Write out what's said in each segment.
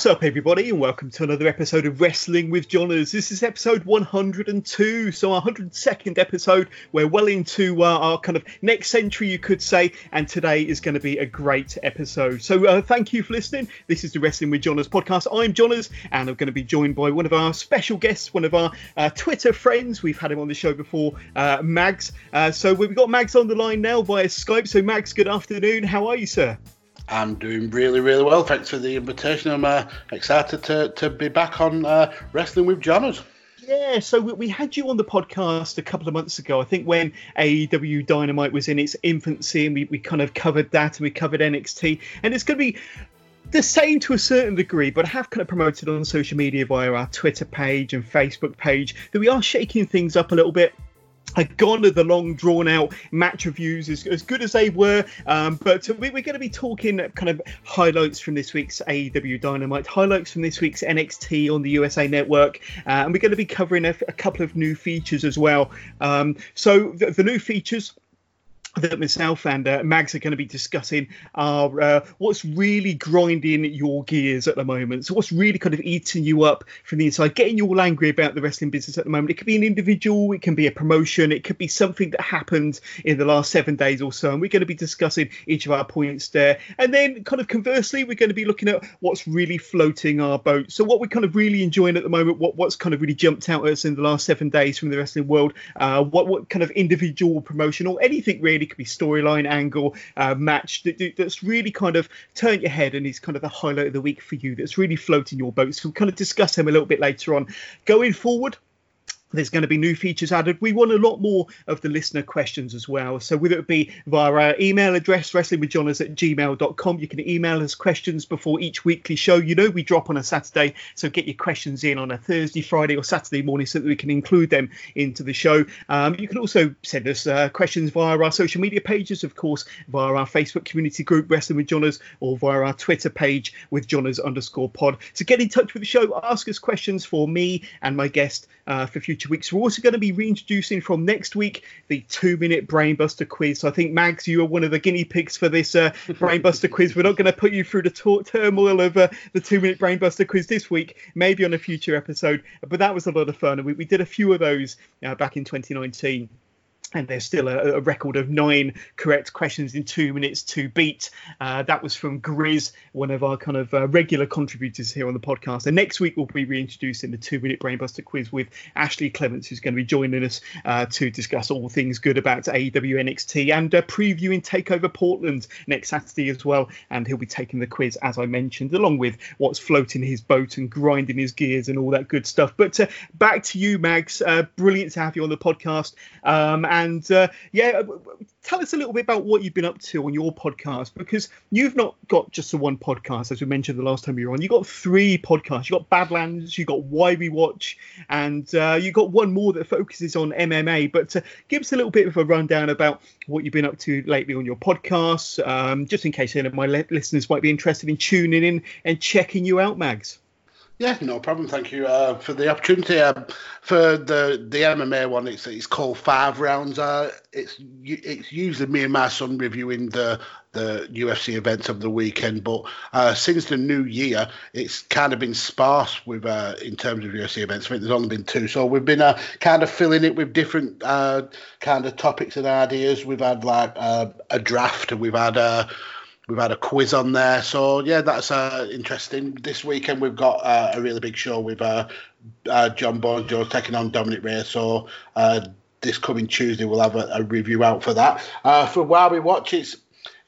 What's up, everybody, and welcome to another episode of Wrestling with Johners. This is episode 102, so our 102nd episode. We're well into uh, our kind of next century, you could say, and today is going to be a great episode. So, uh, thank you for listening. This is the Wrestling with Johners podcast. I'm Johners, and I'm going to be joined by one of our special guests, one of our uh, Twitter friends. We've had him on the show before, uh, Mags. Uh, so, we've got Mags on the line now via Skype. So, Mags, good afternoon. How are you, sir? I'm doing really, really well. Thanks for the invitation. I'm uh, excited to, to be back on uh, Wrestling with Johners. Yeah, so we had you on the podcast a couple of months ago. I think when AEW Dynamite was in its infancy, and we, we kind of covered that and we covered NXT. And it's going to be the same to a certain degree, but I have kind of promoted on social media via our Twitter page and Facebook page that we are shaking things up a little bit gone are the long drawn out match reviews as, as good as they were. Um, but we, are going to be talking kind of highlights from this week's AEW Dynamite highlights from this week's NXT on the USA Network uh, and we're going to be covering a, a, couple of new features as well. Um, so the, the new features that myself and uh, Mags are going to be discussing are uh, what's really grinding your gears at the moment. So, what's really kind of eating you up from the inside, getting you all angry about the wrestling business at the moment. It could be an individual, it can be a promotion, it could be something that happened in the last seven days or so. And we're going to be discussing each of our points there. And then, kind of conversely, we're going to be looking at what's really floating our boat. So, what we're kind of really enjoying at the moment, what, what's kind of really jumped out at us in the last seven days from the wrestling world, uh, what, what kind of individual promotion or anything really could be storyline angle uh, match that, that's really kind of turned your head and is kind of the highlight of the week for you that's really floating your boat so we'll kind of discuss them a little bit later on. Going forward there's going to be new features added. We want a lot more of the listener questions as well. So whether it be via our email address, wrestlingwithjohners at gmail.com, you can email us questions before each weekly show. You know we drop on a Saturday, so get your questions in on a Thursday, Friday or Saturday morning so that we can include them into the show. Um, you can also send us uh, questions via our social media pages, of course, via our Facebook community group, Wrestling with Johners, or via our Twitter page with Johners underscore pod. So get in touch with the show, ask us questions for me and my guest uh, for future weeks. We're also going to be reintroducing from next week the two minute brainbuster quiz. So I think, Mags, you are one of the guinea pigs for this uh, brainbuster quiz. We're not going to put you through the t- turmoil of uh, the two minute brainbuster quiz this week, maybe on a future episode. But that was a lot of fun. And we, we did a few of those uh, back in 2019 and there's still a, a, record of nine correct questions in two minutes to beat. Uh, that was from Grizz, one of our kind of uh, regular contributors here on the podcast. And next week we'll be reintroducing the two-minute brainbuster quiz with Ashley Clements, who's going to be joining us uh, to discuss all things good about AEW NXT and uh, previewing Takeover Portland next Saturday as well. And he'll be taking the quiz as I mentioned, along with what's floating his boat and grinding his gears and all that good stuff. But uh, back to you, Mags. Uh, brilliant to have you on the podcast. Um, and and uh, yeah, uh, tell us a little bit about what you've been up to on your podcast because you've not got just the one podcast, as we mentioned the last time you were on. You got three podcasts. You got Badlands, you got Why We Watch, and uh, you got one more that focuses on MMA. But uh, give us a little bit of a rundown about what you've been up to lately on your podcasts, um, just in case any of my listeners might be interested in tuning in and checking you out, Mags. Yeah, no problem. Thank you uh, for the opportunity. Um, for the the MMA one, it's it's called Five Rounds. Uh, it's it's usually me and my son reviewing the the UFC events of the weekend, but uh, since the new year, it's kind of been sparse with uh, in terms of UFC events. I think there's only been two, so we've been uh, kind of filling it with different uh, kind of topics and ideas. We've had like uh, a draft, and we've had We've had a quiz on there, so yeah, that's uh, interesting. This weekend we've got uh, a really big show with uh, uh Jon Bones Jones taking on Dominick Reyes. So uh, this coming Tuesday we'll have a, a, review out for that. Uh, for Why We Watch, it's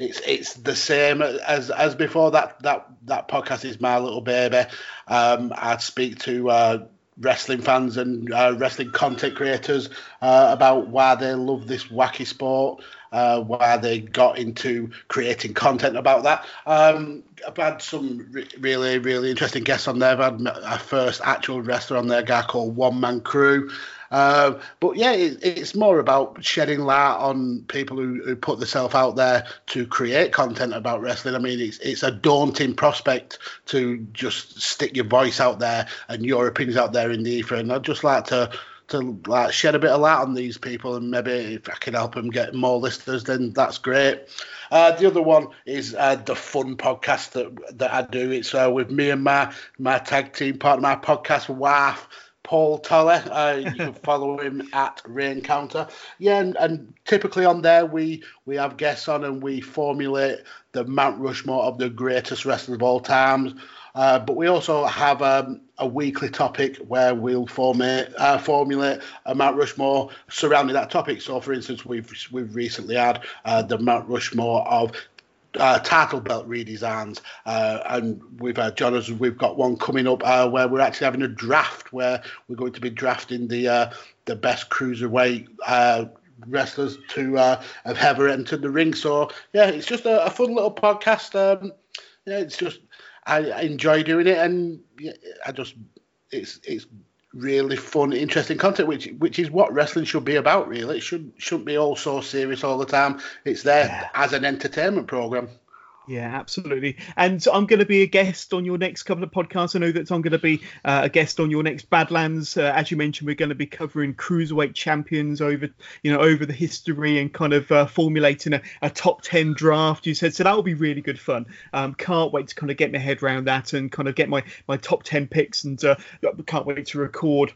it's it's the same as as before. That that that podcast is my little baby. Um, I'd speak to wrestling fans and uh, wrestling content creators uh, about why they love this wacky sport, uh, why they got into creating content about that. Um, I've had some re- really, really interesting guests on there. I've had our first actual wrestler on there, a guy called One Man Crew. Uh, but yeah, it, it's more about shedding light on people who, who put themselves out there to create content about wrestling. I mean, it's it's a daunting prospect to just stick your voice out there and your opinions out there in the ether. And I'd just like to to like shed a bit of light on these people, and maybe if I can help them get more listeners, then that's great. Uh, the other one is uh, the fun podcast that that I do. It's uh, with me and my my tag team part of my podcast, wife. Paul Toller. Uh, you can follow him at Reencounter. Yeah, and, and, typically on there we we have guests on and we formulate the Mount Rushmore of the greatest wrestlers of all times. Uh, but we also have um, a weekly topic where we'll formulate, uh, formulate a Mount Rushmore surrounding that topic. So, for instance, we've we've recently had uh, the Mount Rushmore of uh, title belt redesigns, uh, and we've had John, we've got one coming up uh, where we're actually having a draft where we're going to be drafting the uh, the best cruiserweight uh, wrestlers to have ever entered the ring. So yeah, it's just a, a fun little podcast. Um, yeah, it's just I, I enjoy doing it, and I just it's it's really fun, interesting content, which which is what wrestling should be about. Really, it should shouldn't be all so serious all the time. It's there yeah. as an entertainment program. Yeah, absolutely. And I'm going to be a guest on your next couple of podcasts. I know that I'm going to be uh, a guest on your next Badlands. Uh, as you mentioned, we're going to be covering cruiserweight champions over, you know, over the history and kind of uh, formulating a, a, top ten draft. You said so that will be really good fun. Um, can't wait to kind of get my head around that and kind of get my my top ten picks and uh, can't wait to record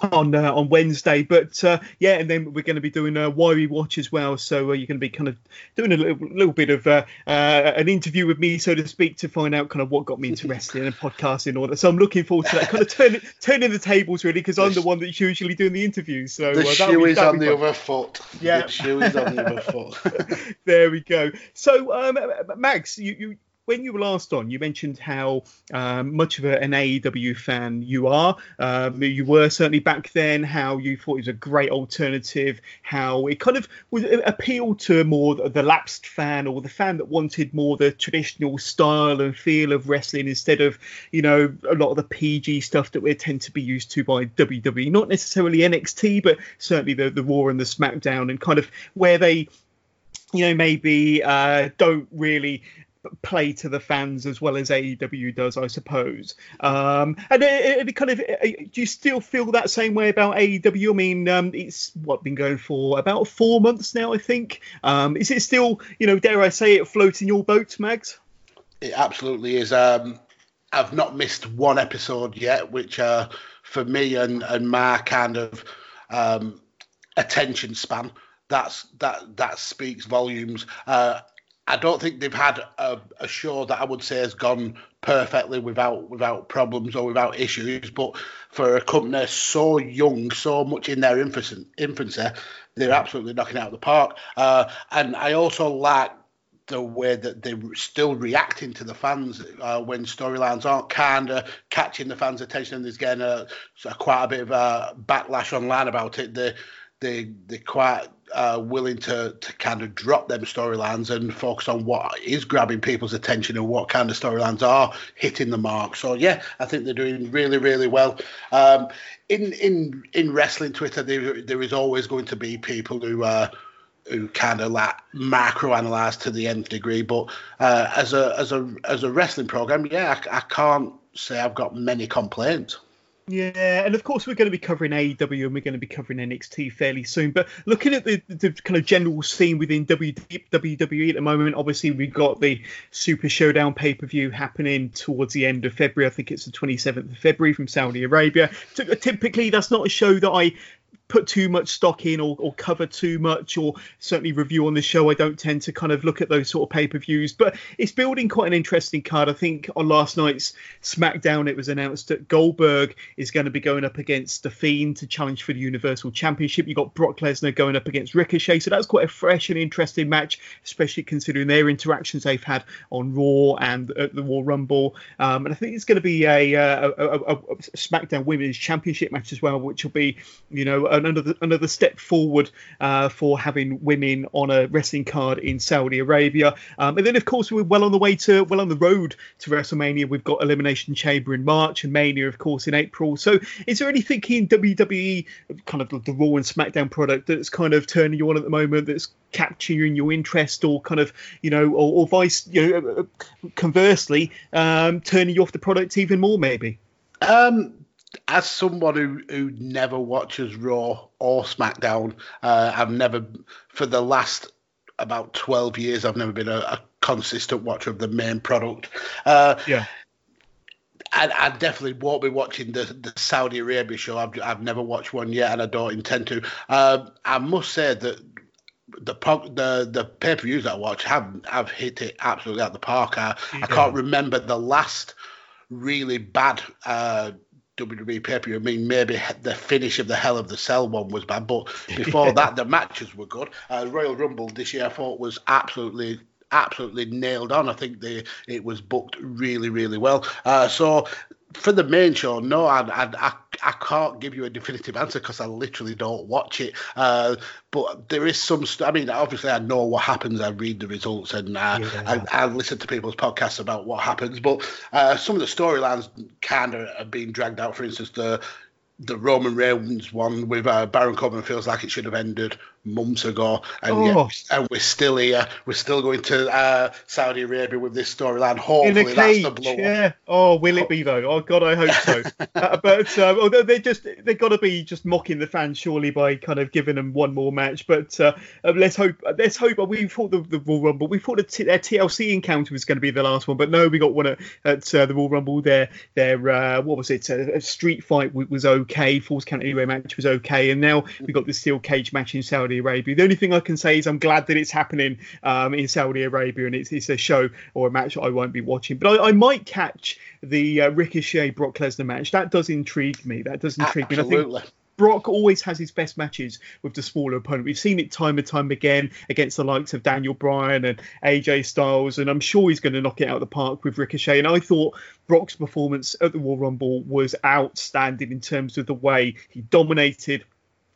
on uh, on Wednesday. But uh, yeah, and then we're going to be doing a why we watch as well. So uh, you're going to be kind of doing a little, little bit of uh, uh, an interview with me, so to speak, to find out kind of what got me into wrestling and podcasting and all that. So I'm looking forward to that. Kind of turning turning the tables really, because I'm the one that's usually doing the interviews. So the uh, shoe be, is on the other foot. Yeah, the shoe is on the other foot. there we go. So um, Mags, you, you when you were last on, you mentioned how um, much of an AEW fan you are. Um, you were certainly back then. How you thought it was a great alternative. How it kind of was appealed to more the lapsed fan or the fan that wanted more the traditional style and feel of wrestling instead of you know a lot of the PG stuff that we tend to be used to by WWE. Not necessarily NXT, but certainly the the Raw and the SmackDown and kind of where they you know maybe uh, don't really play to the fans as well as AEW does, I suppose. Um, and it, it, kind of, uh, do you still feel that same way about AEW? I mean, um, it's what been going for about four months now, I think. Um, is it still, you know, dare I say it, floating your boat, Mags? It absolutely is. Um, I've not missed one episode yet, which uh, for me and and my kind of um, attention span that's that that speaks volumes. Uh, I don't think they've had a, a, show that I would say has gone perfectly without without problems or without issues. But for a company so young, so much in their infancy, they're absolutely knocking out the park. Uh, and I also like the way that they're still reacting to the fans uh, when storylines aren't kind of catching the fans' attention there's getting a, a, quite a bit of a backlash online about it. They they they're quite uh, willing to to kind of drop them storylines and focus on what is grabbing people's attention and what kind of storylines are hitting the mark. So yeah, I think they're doing really really well. Um, in in in wrestling Twitter, there there is always going to be people who. Uh, who kind of like macro analyze to the nth degree, but uh, as a as a as a wrestling program, yeah, I, I can't say I've got many complaints. Yeah, and of course we're going to be covering AEW and we're going to be covering NXT fairly soon. But looking at the, the kind of general scene within WWE at the moment, obviously we've got the Super Showdown pay per view happening towards the end of February. I think it's the 27th of February from Saudi Arabia. Typically, that's not a show that I put too much stock in or, or cover too much or certainly review on the show. I don't tend to kind of look at those sort of pay per views, but it's building quite an interesting card. I think on last night's SmackDown, it was announced that Goldberg is going to be going up against The Fiend to challenge for the Universal Championship. You got Brock Lesnar going up against Ricochet, so that's quite a fresh and interesting match, especially considering their interactions they've had on Raw and at the Royal Rumble. Um, and I think it's going to be a, uh, a, a, a, SmackDown Women's Championship match as well, which will be, you know, another another step forward uh, for having women on a wrestling card in Saudi Arabia. Um, and then, of course, we're well on the way to well on the road to WrestleMania. We've got Elimination Chamber in March and Mania, of course, in April. So, is there anything in WWE, kind of the Raw and SmackDown product, that's kind of turning you on at the moment? That's capturing your interest, or kind of, you know, or, or vice, you know, conversely, um, turning you off the product even more, maybe? Um, as someone who, who never watches Raw or SmackDown, uh, I've never, for the last about 12 years, I've never been a, a consistent watcher of the main product. Uh, yeah. I, I, definitely won't be watching the, the Saudi Arabia show. I've, I've never watched one yet, and I don't intend to. Uh, I must say that the the the pay per views I watch have have hit it absolutely out the park. I, yeah. I can't remember the last really bad uh, WWE pay per view. I mean, maybe the finish of the Hell in a Cell one was bad, but before that, the matches were good. Uh, Royal Rumble this year, I thought was absolutely absolutely nailed on. I think they it was booked really, really well. Uh, so for the main show, no, I, I, I, can't give you a definitive answer because I literally don't watch it. Uh, but there is some. St- I mean, obviously, I know what happens. I read the results and uh, yeah. I, I, listen to people's podcasts about what happens. But uh, some of the storylines kind of are being dragged out. For instance, the the Roman Reigns one with uh, Baron Corbin feels like it should have ended months ago, and oh. yet, and we're still here. We're still going to uh, Saudi Arabia with this storyline. Hopefully, that's the blow. Yeah. Oh, will it be though? Oh God, I hope so. uh, but um, although they just they got to be just mocking the fans surely by kind of giving them one more match. But uh, uh let's hope. Let's hope. We thought the, the Royal Rumble. We thought the t- their TLC encounter was going to be the last one, but no, we got one at, at uh, the Royal Rumble. Their their uh, what was it? a street fight was okay. Falls Count Anywhere match was okay, and now we got the steel cage match in Saudi. Saudi Arabia. The only thing I can say is I'm glad that it's happening um, in Saudi Arabia and it's, it's a show or a match I won't be watching. But I, I might catch the uh, Ricochet Brock Lesnar match. That does intrigue me. That does intrigue Absolutely. me. I think Brock always has his best matches with the smaller opponent. We've seen it time and time again against the likes of Daniel Bryan and AJ Styles, and I'm sure he's going to knock it out of the park with Ricochet. And I thought Brock's performance at the Royal Rumble was outstanding in terms of the way he dominated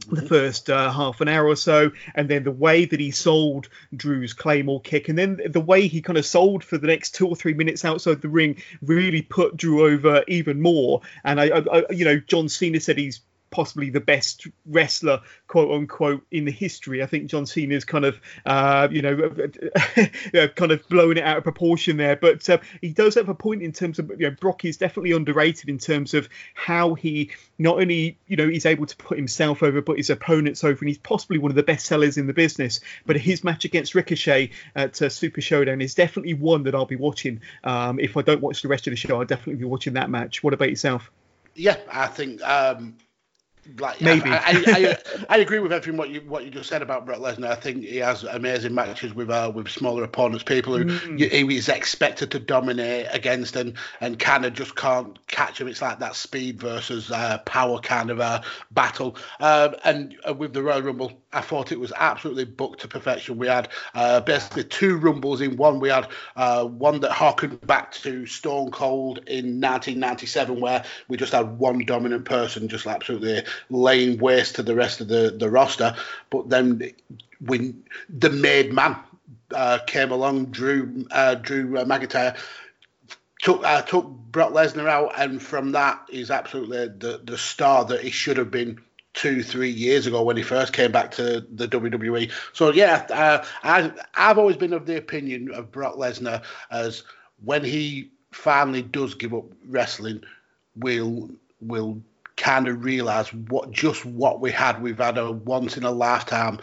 the mm-hmm. first uh, half an hour or so, and then the way that he sold Drew's Claymore kick, and then the way he kind of sold for the next two or three minutes outside the ring really put Drew over even more. And I, I, I you know, John Cena said he's possibly the best wrestler, quote unquote, in the history. I think John Cena's kind of, uh, you know, kind of blowing it out of proportion there. But uh, he does have a point in terms of, you know, Brock is definitely underrated in terms of how he not only, you know, he's able to put himself over, but his opponents over. And he's possibly one of the best sellers in the business. But his match against Ricochet at uh, Super Showdown is definitely one that I'll be watching. Um, if I don't watch the rest of the show, I'll definitely be watching that match. What about yourself? Yeah, I think um, like maybe I, I, I, I, agree with everything what you what you just said about Brock Lesnar. I think he has amazing matches with uh, with smaller opponents, people who mm. he is expected to dominate against and and kind of just can't catch him. It's like that speed versus uh, power kind of a battle. Um, and uh, with the Royal Rumble, I thought it was absolutely booked to perfection. We had uh, basically two rumbles in one. We had uh, one that harkened back to Stone Cold in 1997, where we just had one dominant person just absolutely laying waste to the rest of the, the roster. But then when the made man uh, came along, Drew uh, Drew uh, McIntyre took uh, took Brock Lesnar out, and from that he's absolutely the the star that he should have been two, three years ago when he first came back to the WWE. So yeah, uh, I I've always been of the opinion of Brock Lesnar as when he finally does give up wrestling, will will kind of realize what just what we had. We've had a once in a lifetime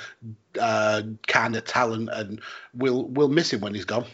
uh, kind of talent, and we'll we'll miss him when he's gone.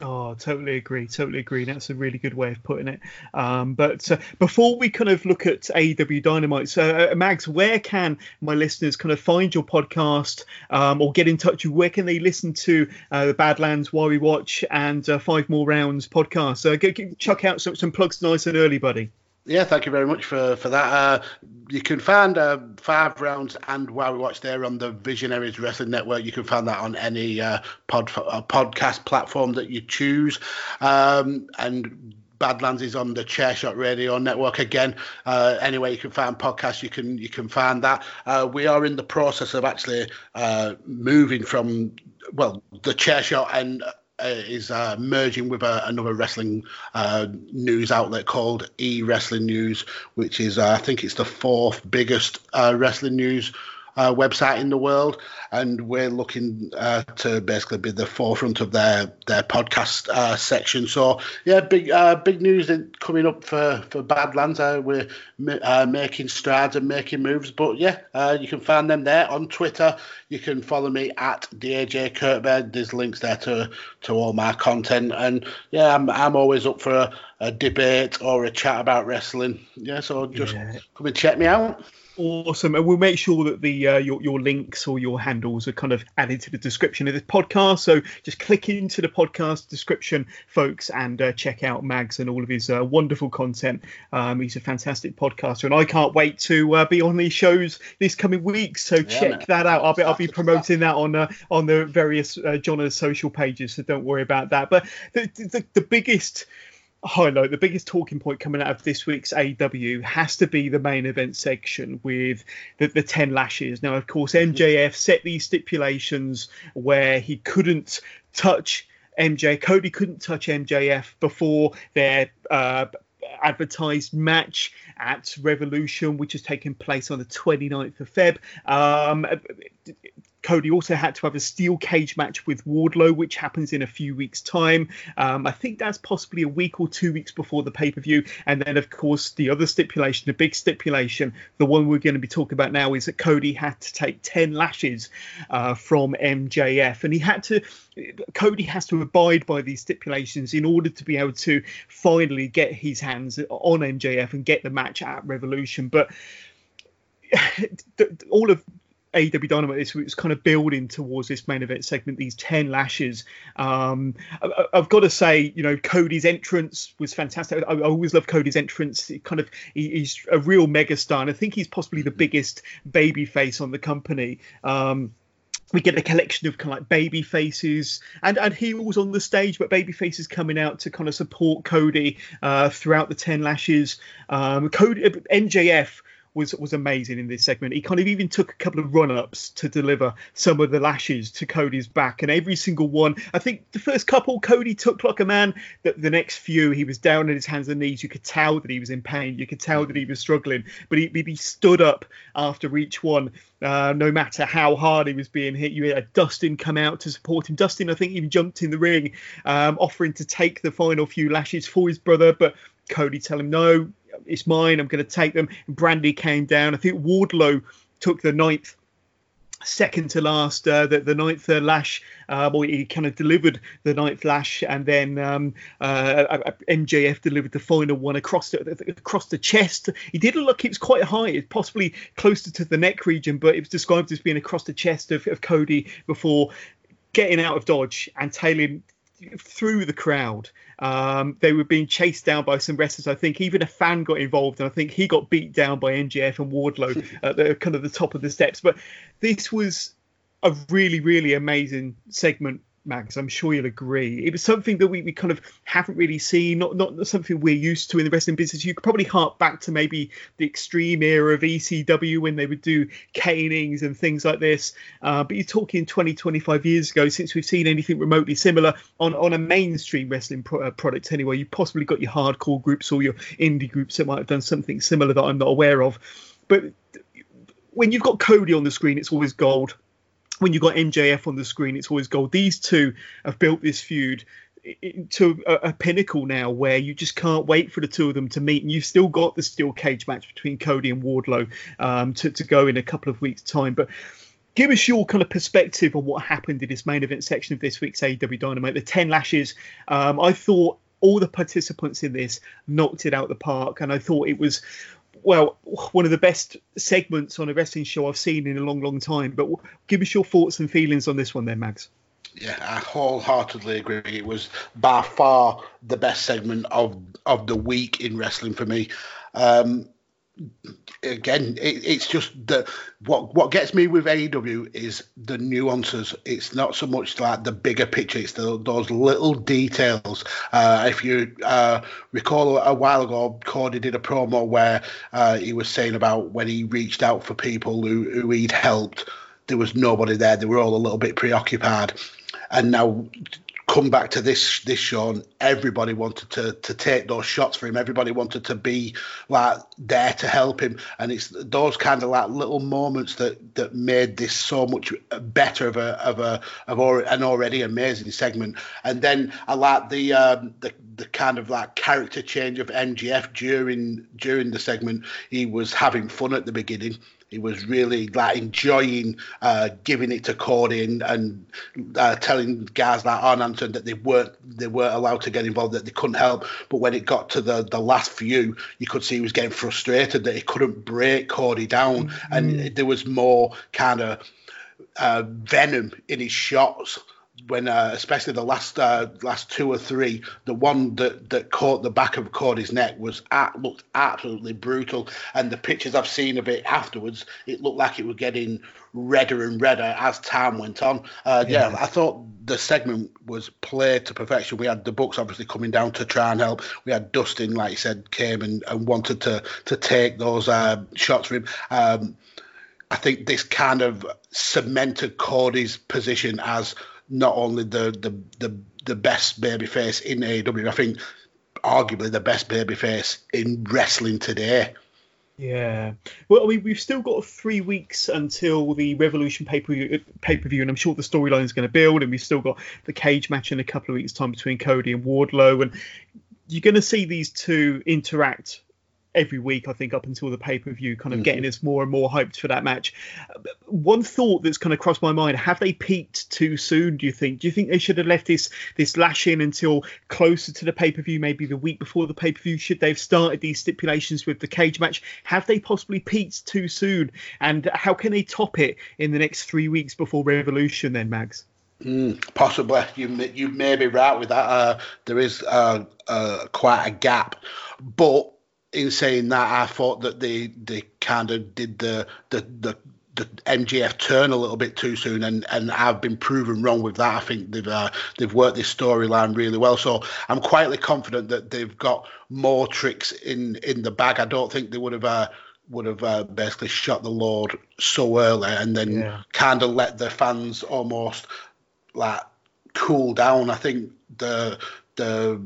Oh, totally agree. Totally agree. That's a really good way of putting it. Um, but uh, before we kind of look at AEW Dynamite, so uh, Mags, where can my listeners kind of find your podcast um, or get in touch with? Where can they listen to uh, the Badlands, Why We Watch, and uh, Five More Rounds podcast? So get, chuck out some, some plugs nice and early, buddy. Yeah, thank you very much for for that. Uh, you can find uh, five rounds and Why We Watch there on the Visionaries Wrestling Network. You can find that on any uh, pod uh, podcast platform that you choose, um, and Badlands is on the Chairshot Radio Network again. Uh, anyway, you can find podcasts. You can you can find that. Uh, we are in the process of actually uh, moving from well the Chairshot and is uh, merging with uh, another wrestling uh, news outlet called E Wrestling News, which is uh, I think it's the fourth biggest uh, wrestling news uh, website in the world, and we're looking uh, to basically be the forefront of their their podcast uh, section. So yeah, big uh, big news coming up for for Badlands. Uh, we're uh, making strides and making moves, but yeah, you can find them there on Twitter. You can follow me at DAJ Kurtbed. There's links there to to all my content, and yeah, I'm I'm always up for a, a debate or a chat about wrestling. Yeah, so just yeah. come and check me out. Awesome, and we'll make sure that the uh, your your links or your handles are kind of added to the description of this podcast. So just click into the podcast description, folks, and uh, check out Mags and all of his uh, wonderful content. Um, he's a fantastic podcaster, and I can't wait to uh, be on these shows this coming week. So yeah, check man. that out. I'll be I'll be promoting that on uh, on the various uh, John's social pages. So don't worry about that. But the the, the biggest highlight the biggest talking point coming out of this week's AW has to be the main event section with the, the 10 lashes. Now, of course, MJF mm-hmm. set these stipulations where he couldn't touch MJ, Cody couldn't touch MJF before their uh, advertised match at Revolution, which has taken place on the 29th of Feb. Um, Cody also had to have a steel cage match with Wardlow, which happens in a few weeks' time. Um, I think that's possibly a week or two weeks before the pay per view. And then, of course, the other stipulation, the big stipulation, the one we're going to be talking about now, is that Cody had to take 10 lashes uh, from MJF. And he had to, Cody has to abide by these stipulations in order to be able to finally get his hands on MJF and get the match at Revolution. But all of AEW Dynamite this was kind of building towards this main event segment, these 10 lashes. Um, I, have got to say, you know, Cody's entrance was fantastic. I, I always love Cody's entrance. He kind of he, he's a real megastar, and I think he's possibly the biggest baby face on the company. Um, we get a collection of kind of like baby faces and and heels on the stage, but baby faces coming out to kind of support Cody uh, throughout the ten lashes. Um, Cody MJF was was amazing in this segment. He kind of even took a couple of run ups to deliver some of the lashes to Cody's back, and every single one. I think the first couple Cody took like a man. That the next few he was down on his hands and knees. You could tell that he was in pain. You could tell that he was struggling, but he, he stood up after each one. Uh, no matter how hard he was being hit, you had Dustin come out to support him. Dustin, I think, even jumped in the ring, um, offering to take the final few lashes for his brother, but Cody tell him no, it's mine. I'm going to take them. And Brandi came down. I think Wardlow took the ninth second to last, uh, the, the ninth uh, lash, uh, or he kind of delivered the ninth lash, and then um, uh, uh, uh MJF delivered the final one across the across the chest. He did look it was quite high, it's possibly closer to the neck region, but it was described as being across the chest of, of Cody before getting out of dodge and tailing through the crowd. Um, they were being chased down by some wrestlers. I think even a fan got involved, and I think he got beat down by MJF and Wardlow at the kind of the top of the steps. But this was a really, really amazing segment Mags. I'm sure you'll agree. It was something that we, we kind of haven't really seen, not not something we're used to in the wrestling business. You could probably hark back to maybe the extreme era of ECW when they would do canings and things like this. Uh, but you're talking 20, 25 years ago since we've seen anything remotely similar on, on a mainstream wrestling pro- uh, product anyway. You possibly got your hardcore groups or your indie groups that might have done something similar that I'm not aware of. But when you've got Cody on the screen, it's always gold when you've got MJF on the screen, it's always gold. These two have built this feud to a, a, pinnacle now where you just can't wait for the two of them to meet and you've still got the steel cage match between Cody and Wardlow um, to, to go in a couple of weeks time but give us your kind of perspective on what happened in this main event section of this week's AEW Dynamite. The ten lashes. Um, I thought all the participants in this knocked it out the park, and I thought it was. Well, one of the best segments on a wrestling show I've seen in a long, long time. But give us your thoughts and feelings on this one, then, Mags. Yeah, I wholeheartedly agree. It was by far the best segment of of the week in wrestling for me. Um, again, it, it's just the what what gets me with AEW is the nuances. It's not so much like the bigger picture; it's the, those little details. Uh, if you uh, recall a while ago, Cody did a promo where uh, he was saying about when he reached out for people who, who he'd helped, there was nobody there. They were all a little bit preoccupied. And now come back to this this show and everybody wanted to to take those shots for him. Everybody wanted to be like there to help him. And it's those kind of like little moments that that made this so much better of a of a of an already amazing segment. And then i like the um the the kind of like character change of MJF during during the segment. He was having fun at the beginning he was really like enjoying uh, giving it to Cody and, and uh, telling guys like Arn Anderson that they weren't they weren't allowed to get involved, that they couldn't help. But when it got to the the last few, you could see he was getting frustrated that he couldn't break Cody down, mm-hmm. and there was more kind of uh, venom in his shots when uh, especially the last uh, last two or three, the one that, that caught the back of Cody's neck was at, looked absolutely brutal. And the pictures I've seen of it afterwards, it looked like it was getting redder and redder as time went on. Uh, yeah. yeah. I thought the segment was played to perfection. We had the Bucks obviously coming down to try and help. We had Dustin, like you said, came and, and wanted to to take those uh, shots for him. Um, I think this kind of cemented Cody's position as not only the the the, the best babyface in AEW, I think arguably the best babyface in wrestling today. Yeah. Well, I mean, we've still got three weeks until the Revolution pay per view, and I'm sure the storyline is going to build. And we've still got the cage match in a couple of weeks' time between Cody and Wardlow, and you're going to see these two interact every week, I think, up until the pay per view, kind of mm-hmm. getting us more and more hyped for that match. One thought that's kind of crossed my mind: Have they peaked too soon? Do you think? Do you think they should have left this this lash in until closer to the pay per view, maybe the week before the pay per view? Should they have started these stipulations with the cage match? Have they possibly peaked too soon? And how can they top it in the next three weeks before Revolution? Then, Mags. Mm, possibly, you you may be right with that. Uh, there is uh, uh, quite a gap, but in saying that, I thought that they they kind of did the the the the MJF turn a little bit too soon, and, and I've been proven wrong with that. I think they've uh, they've worked this storyline really well, so I'm quietly confident that they've got more tricks in in the bag. I don't think they would have uh, would have uh, basically shot the Lord so early, and then yeah. kind of let the fans almost like cool down. I think the the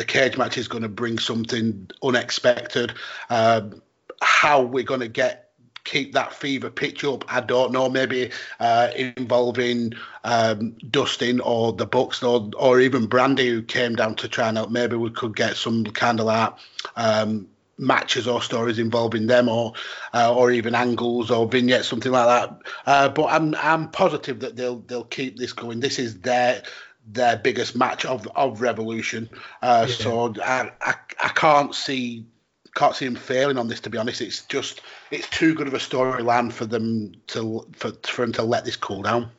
the cage match is going to bring something unexpected. Um, how we're going to get keep that fever pitch up, I don't know. Maybe uh, involving um, Dustin or the Bucks or or even Brandi who came down to try and help. Maybe we could get some kind of that. Um, matches or stories involving them or uh, or even angles or vignettes something like that uh, but I'm I'm positive that they'll they'll keep this going this is their their biggest match of of Revolution. Uh, yeah. So I, I I can't see can't see him failing on this. To be honest, it's just it's too good of a storyline for them to for for him to let this cool down.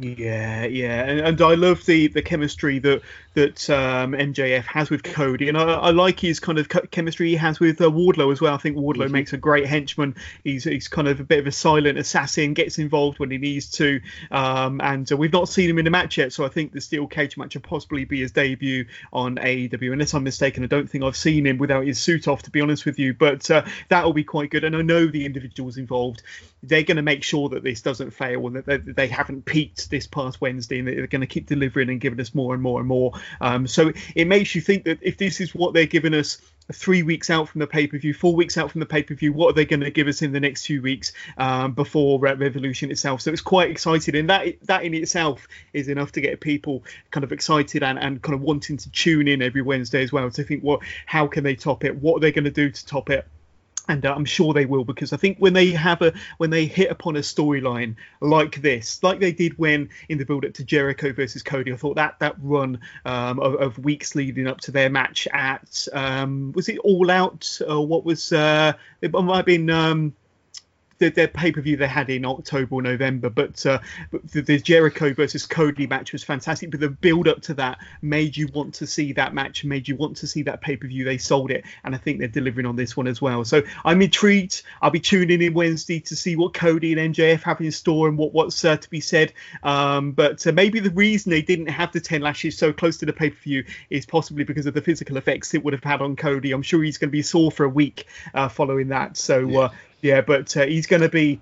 Yeah, yeah, and, and I love the the chemistry that that um, MJF has with Cody, and I, I, like his kind of chemistry he has with uh, Wardlow as well. I think Wardlow mm-hmm. makes a great henchman. He's he's kind of a bit of a silent assassin, gets involved when he needs to, um, and uh, we've not seen him in a match yet. So I think the steel cage match will possibly be his debut on AEW. Unless I'm mistaken, I don't think I've seen him without his suit off, to be honest with you. But uh, that will be quite good, and I know the individuals involved. They're going to make sure that this doesn't fail and that they, they haven't peaked this past Wednesday, and they're going to keep delivering and giving us more and more and more. Um, so it makes you think that if this is what they're giving us three weeks out from the pay per view, four weeks out from the pay per view, what are they going to give us in the next few weeks um, before Revolution itself? So it's quite exciting, and that that in itself is enough to get people kind of excited and, and kind of wanting to tune in every Wednesday as well to think, what, well, how can they top it? What are they going to do to top it? And uh, I'm sure they will because I think when they have a when they hit upon a storyline like this, like they did when in the build up to Jericho versus Cody, I thought that that run um, of, of, weeks leading up to their match at um, was it All Out or what was uh, it might have been um, the, their pay per view they had in October or November, but, uh, but the, the, Jericho versus Cody match was fantastic. But the build up to that made you want to see that match, made you want to see that pay per view. They sold it, and I think they're delivering on this one as well. So I'm intrigued. I'll be tuning in Wednesday to see what Cody and MJF have in store and what what's uh, to be said. Um, but uh, maybe the reason they didn't have the 10 lashes so close to the pay per view is possibly because of the physical effects it would have had on Cody. I'm sure he's going to be sore for a week uh, following that. So yeah. Uh, yeah, but uh, he's going to be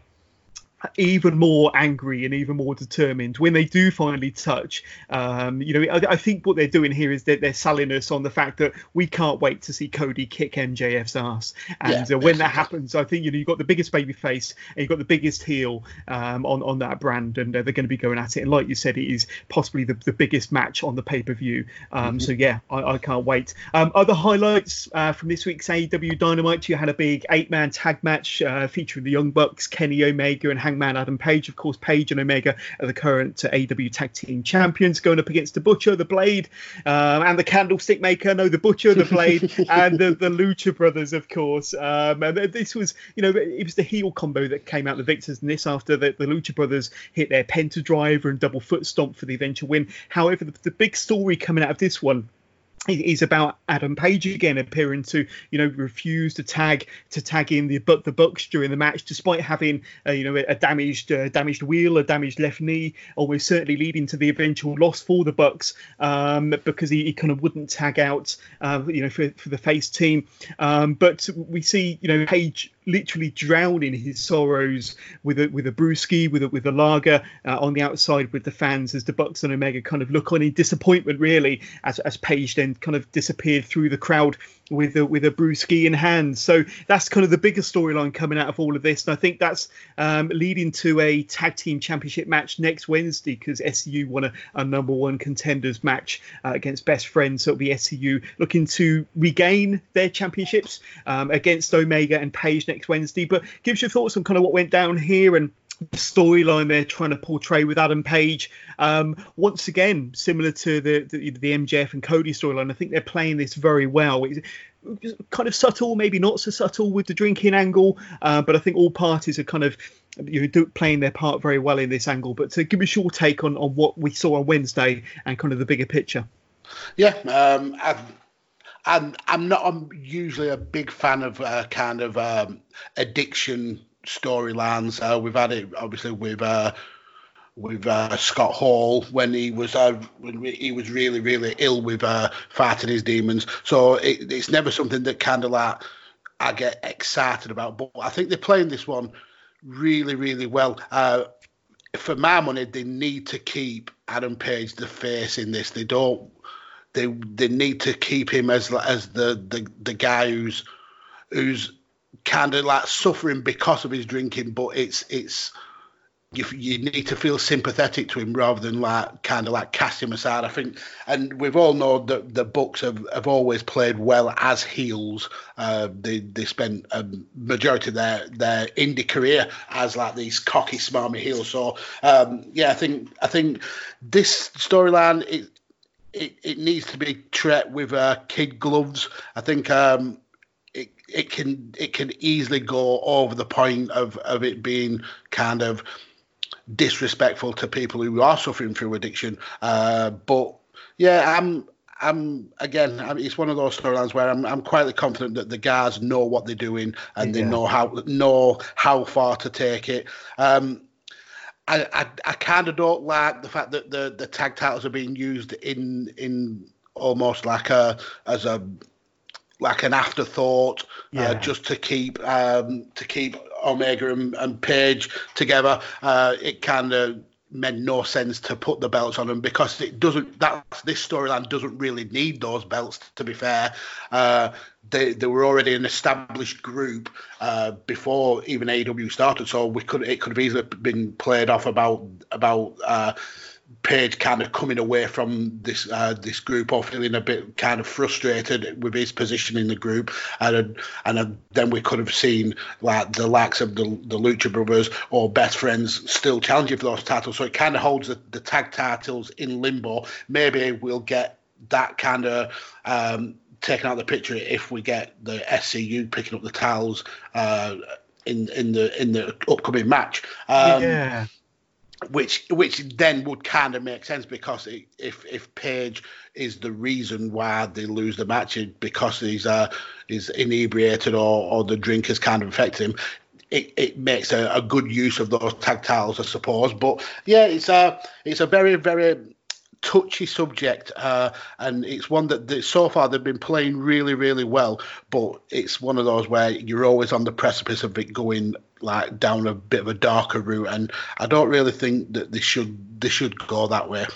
even more angry and even more determined when they do finally touch. Um, you know, I, I, think what they're doing here is that they're selling us on the fact that we can't wait to see Cody kick MJF's ass. And yeah, uh, when that happens, I think you know you've got the biggest baby face and you've got the biggest heel um, on on that brand, and uh, they're going to be going at it. And like you said, it is possibly the, the biggest match on the pay per view. Um, mm-hmm. So yeah, I, I can't wait. Um, other highlights uh, from this week's AEW Dynamite: you had a big eight man tag match uh, featuring the Young Bucks, Kenny Omega, and Hangman Adam Page. Of course, Page and Omega are the current AEW Tag Team Champions, going up against the Butcher, the Blade, um, and the Candlestick Maker. No, the Butcher, the Blade, and the, the Lucha Brothers, of course. Um, and this was, you know, it was the heel combo that came out the victors in this after the, the Lucha Brothers hit their Penta Driver and double foot stomp for the eventual win. However, the, the big story coming out of this one is about Adam Page again appearing to you know refuse to tag to tag in the but the Bucks during the match despite having uh, you know a damaged uh, damaged wheel a damaged left knee almost certainly leading to the eventual loss for the Bucks um, because he, he, kind of wouldn't tag out uh, you know for, for the face team. Um, but we see you know Page literally drowning his sorrows with a with a brewski, with a with a lager uh, on the outside with the fans as the Bucks and Omega kind of look on in disappointment, really, as as Page then kind of disappeared through the crowd with a with a brewski in hand. So that's kind of the biggest storyline coming out of all of this, and I think that's um, leading to a tag team championship match next Wednesday because SCU won a, a, number one contenders match uh, against Best Friends. So it'll be SCU looking to regain their championships um, against Omega and Page next Wednesday. But give us your thoughts on kind of what went down here and storyline they're trying to portray with Adam Page. Um, once again, similar to the, the, the MJF and Cody storyline, I think they're playing this very well. It's kind of subtle, maybe not so subtle with the drinking angle, uh, but I think all parties are kind of you know, playing their part very well in this angle. But to give us your take on, on what we saw on Wednesday and kind of the bigger picture. Yeah, um, I've I'm I'm not I'm usually a big fan of uh, kind of um, addiction storylines. Uh, we've had it obviously with uh, with uh, Scott Hall when he was uh, when he was really really ill with uh, fighting his demons. So it, it's never something that kind of like I get excited about. But I think they're playing this one really really well. Uh, for my money, they need to keep Adam Page the face in this. They don't. They they need to keep him as as the the, the guy who's who's kind of like suffering because of his drinking, but it's it's you, you need to feel sympathetic to him rather than like kind of like cast him aside. I think, and we've all known that the Bucks have, have always played well as heels. Uh, they they spent a majority of their their indie career as like these cocky, smarmy heels. So um, yeah, I think I think this storyline it, it it needs to be treated with uh, kid gloves. I think. Um, it can it can easily go over the point of of it being kind of disrespectful to people who are suffering through addiction. Uh, but yeah, I'm I'm again. It's one of those storylines where I'm I'm quietly confident that the guys know what they're doing and yeah. they know how know how far to take it. Um, I I, I kind of don't like the fact that the the tag titles are being used in in almost like a as a like an afterthought, uh, yeah. uh, just to keep um, to keep Omega and, and Page together. Uh, it kind of made no sense to put the belts on them because it doesn't. That this storyline doesn't really need those belts. To be fair, uh, they they were already an established group uh, before even AEW started, so we could it could have easily been played off about about uh, Page kind of coming away from this uh, this group or feeling a bit kind of frustrated with his position in the group, and and then we could have seen like the likes of the the Lucha Brothers or Best Friends still challenging for those titles. So it kind of holds the, the tag titles in limbo. Maybe we'll get that kind of um, taken out the picture if we get the SCU picking up the titles uh, in in the in the upcoming match. Um, yeah which which then would kind of make sense because it, if if Page is the reason why they lose the match because he's uh he's inebriated or or the drink has kind of affected him, it, it makes a, a good use of those tag titles, I suppose. But yeah, it's a it's a very very touchy subject, uh, and it's one that they, so far they've been playing really, really well. But it's one of those where you're always on the precipice of it going like down a bit of a darker route, and I don't really think that they should they should go that way.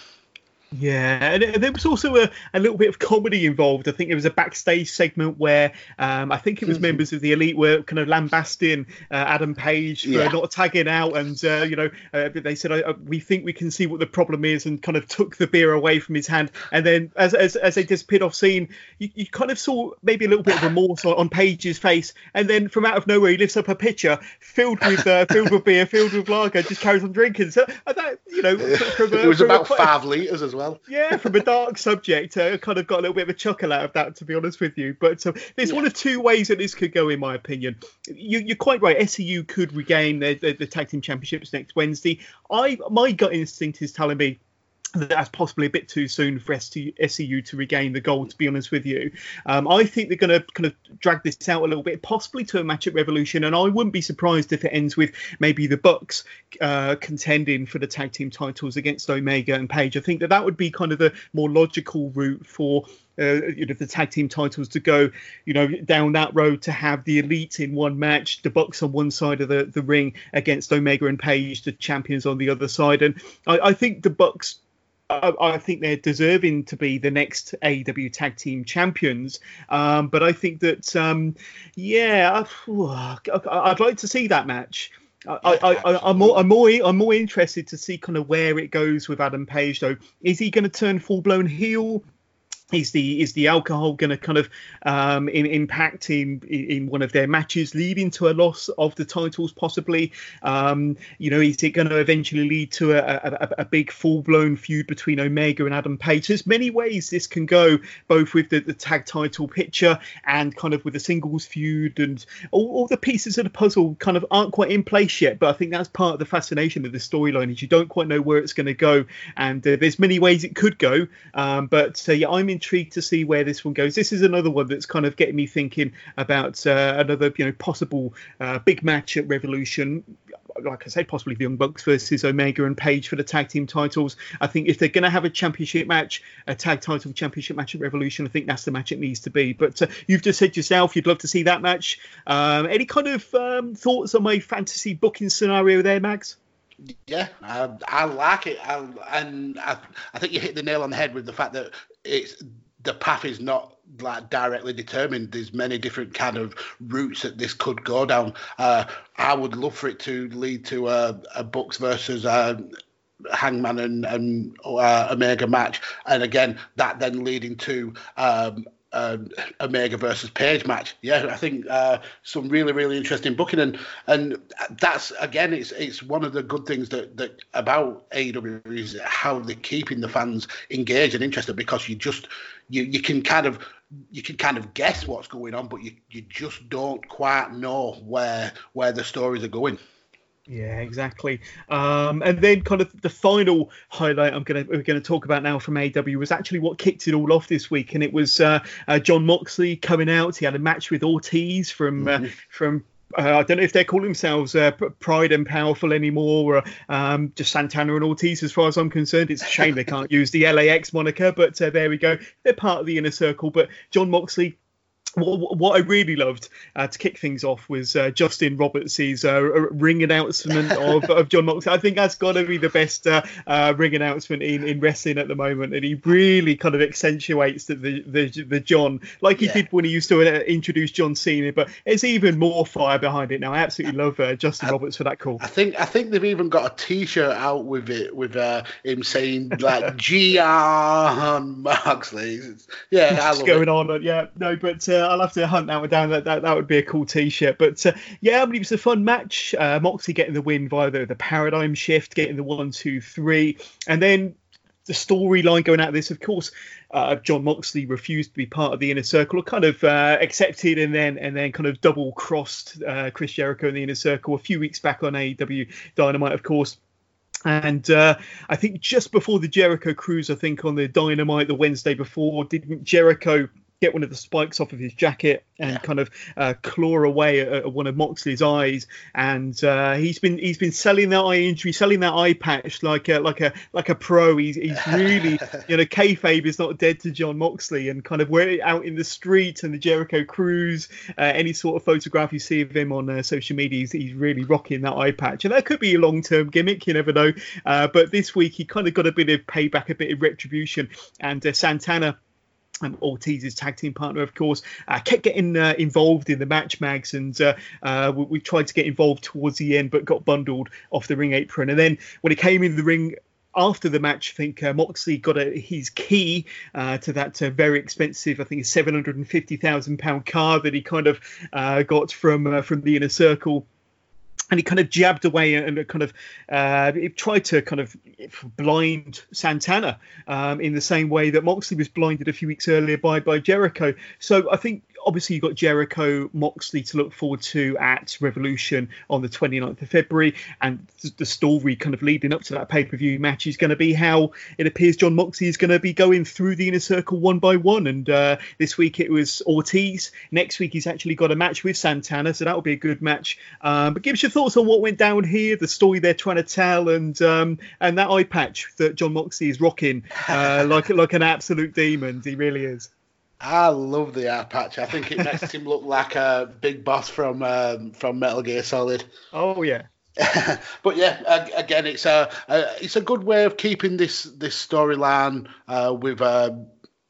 Yeah, and there was also a, a little bit of comedy involved. I think there was a backstage segment where um, I think it was mm-hmm. members of the elite were kind of lambasting uh, Adam Page for yeah. not tagging out, and uh, you know uh, they said we think we can see what the problem is, and kind of took the beer away from his hand. And then as as, as they disappeared off scene, you, you kind of saw maybe a little bit of remorse on, on Page's face, and then from out of nowhere he lifts up a pitcher filled with uh, filled with beer, filled with lager, just carries on drinking. So uh, that you know, from, it was about five liters as well well. Yeah, from a dark subject, I kind of got a little bit of a chuckle out of that, to be honest with you. But uh, there's yeah. one of two ways that this could go, in my opinion. You, are quite right. SCU could regain the, the, the tag team championships next Wednesday. I my gut instinct is telling me that's possibly a bit too soon for SCU to regain the gold. To be honest with you, um, I think they're going to kind of drag this out a little bit, possibly to a match at Revolution, and I wouldn't be surprised if it ends with maybe the Bucks uh, contending for the tag team titles against Omega and Page. I think that that would be kind of the more logical route for uh, you know the tag team titles to go you know down that road to have the elite in one match the bucks on one side of the, the ring against omega and page the champions on the other side and i, I think the bucks I, I, think they're deserving to be the next AEW Tag Team Champions. Um, but I think that, um, yeah, I, would like to see that match. I, am more, I'm more, I'm more interested to see kind of where it goes with Adam Page. Though, is he going to turn full blown heel? Is the is the alcohol going to kind of um, in, impact in in one of their matches, leading to a loss of the titles possibly? Um, you know, is it going to eventually lead to a, a, a big full blown feud between Omega and Adam Page? There's many ways this can go, both with the, the tag title picture and kind of with the singles feud, and all, all, the pieces of the puzzle kind of aren't quite in place yet. But I think that's part of the fascination of the storyline is you don't quite know where it's going to go, and uh, there's many ways it could go. Um, but uh, yeah, I'm in intrigued to see where this one goes. This is another one that's kind of getting me thinking about uh, another, you know, possible uh, big match at Revolution. Like I said, possibly the Young Bucks versus Omega and Page for the tag team titles. I think if they're going to have a championship match, a tag title championship match at Revolution, I think that's the match it needs to be. But uh, you've just said yourself you'd love to see that match. Um, any kind of um, thoughts on my fantasy booking scenario there, Mags? Yeah, I, I like it, I, and I, I think you hit the nail on the head with the fact that it's the path is not like directly determined. There's many different kind of routes that this could go down. Uh, I would love for it to lead to a, a Bucks versus uh, Hangman and, and uh, Omega match, and again that then leading to um, um, Omega versus Page match. Yeah, I think uh, some really really interesting booking, and and that's again it's it's one of the good things that that about AEW is how they're keeping the fans engaged and interested because you just you you can kind of you can kind of guess what's going on, but you you just don't quite know where where the stories are going. Yeah, exactly. Um, and then kind of the final highlight I'm gonna we're gonna talk about now from AW was actually what kicked it all off this week, and it was uh, uh, Jon Moxley coming out. He had a match with Ortiz from uh, mm-hmm. from uh, I don't know if they call themselves uh, Pride and Powerful anymore, or um, just Santana and Ortiz, as far as I'm concerned. It's a shame they can't use the LAX moniker, but uh, there we go. They're part of the inner circle. But Jon Moxley what, what I really loved uh, to kick things off was uh, Justin Roberts' uh, ring announcement of, of Jon Moxley. I think that's got to be the best uh, uh, ring announcement in, in wrestling at the moment, and he really kind of accentuates the the, the, the Jon like he yeah. did when he used to uh, introduce John Cena, but it's even more fire behind it now. I absolutely love Justin I, Roberts for that call. I think I think they've even got a T-shirt out with it with him saying like Jon Moxley. Yeah, what's going on? Yeah, no, but I'll have to hunt that one down. That that, that would be a cool T-shirt. But uh, yeah, I mean, it was a fun match. Uh, Moxley getting the win via the, the paradigm shift, getting the one, two, three, and then the storyline going out of this, of course, uh, Jon Moxley refused to be part of the inner circle, or kind of uh, accepted, and then and then kind of double crossed uh, Chris Jericho in the inner circle a few weeks back on AEW Dynamite, of course. And uh, I think just before the Jericho cruise, I think on the Dynamite the Wednesday before, didn't Jericho get one of the spikes off of his jacket and yeah. kind of uh, claw away at, at, one of Moxley's eyes. And uh, he's been he's been selling that eye injury, selling that eye patch like a like a like a pro. He's, he's really you know kayfabe is not dead to Jon Moxley, and kind of we're out in the street and the Jericho cruise, uh, any sort of photograph you see of him on uh, social media, he's, he's, really rocking that eye patch, and that could be a long term gimmick. You never know. Uh, but this week he kind of got a bit of payback, a bit of retribution, and uh, Santana um, Ortiz's tag team partner, of course, uh, kept getting uh, involved in the match mags, and uh, uh, we, we, tried to get involved towards the end, but got bundled off the ring apron. And then when it came in the ring. After the match, I think uh, Moxley got a, his key uh, to that very expensive, I think, seven hundred and fifty thousand pound car that he kind of got from from the inner circle and he kind of jabbed away and kind of uh, tried to kind of blind Santana um, in the same way that Moxley was blinded a few weeks earlier by by Jericho. So I think obviously you've got Jericho Moxley to look forward to at Revolution on the 29th of February, and the story kind of leading up to that pay per view match is going to be how it appears Jon Moxley is going to be going through the inner circle one by one. And uh, this week it was Ortiz. Next week he's actually got a match with Santana, so that will be a good match. Um, but give us your thoughts on what went down here, the story they're trying to tell, and um, and that eye patch that Jon Moxley is rocking uh, like like an absolute demon. He really is. I love the eye patch. I think it makes him look like a big boss from um, from Metal Gear Solid. Oh yeah. but yeah, again, it's a, a, it's a good way of keeping this this storyline uh, with uh,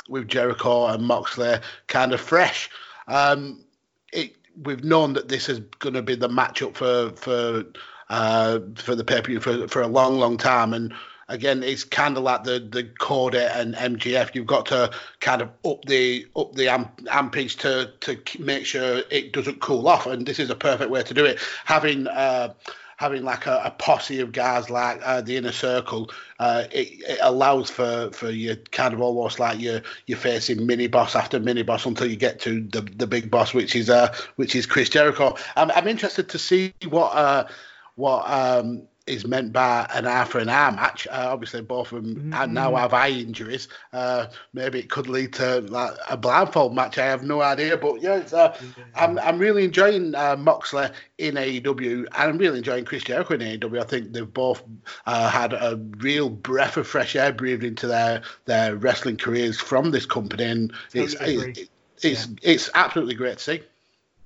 with Jericho and Moxley kind of fresh. Um, it, we've known that this is going to be the matchup for for uh, for the pay per view for for a long, long time, and again, it's kind of like the the Cody and MJF. You've got to kind of up the up the amp, ampage to to make sure it doesn't cool off. And this is a perfect way to do it. Having uh, having like a, a, posse of guys like uh, the inner circle, uh, it, it, allows for for you kind of almost like you're you're facing mini boss after mini boss until you get to the the big boss, which is uh which is Chris Jericho. I'm I'm interested to see what uh what um is meant by an eye for an eye match. Uh, obviously, both of them mm-hmm. now have eye injuries. Uh, maybe it could lead to like, a blindfold match. I have no idea, but yeah, uh, I'm I'm really enjoying uh, Moxley in AEW, and I'm really enjoying Chris Jericho in AEW. I think they've both uh, had a real breath of fresh air breathed into their their wrestling careers from this company, and totally it's, it's, it's yeah. it's absolutely great to see.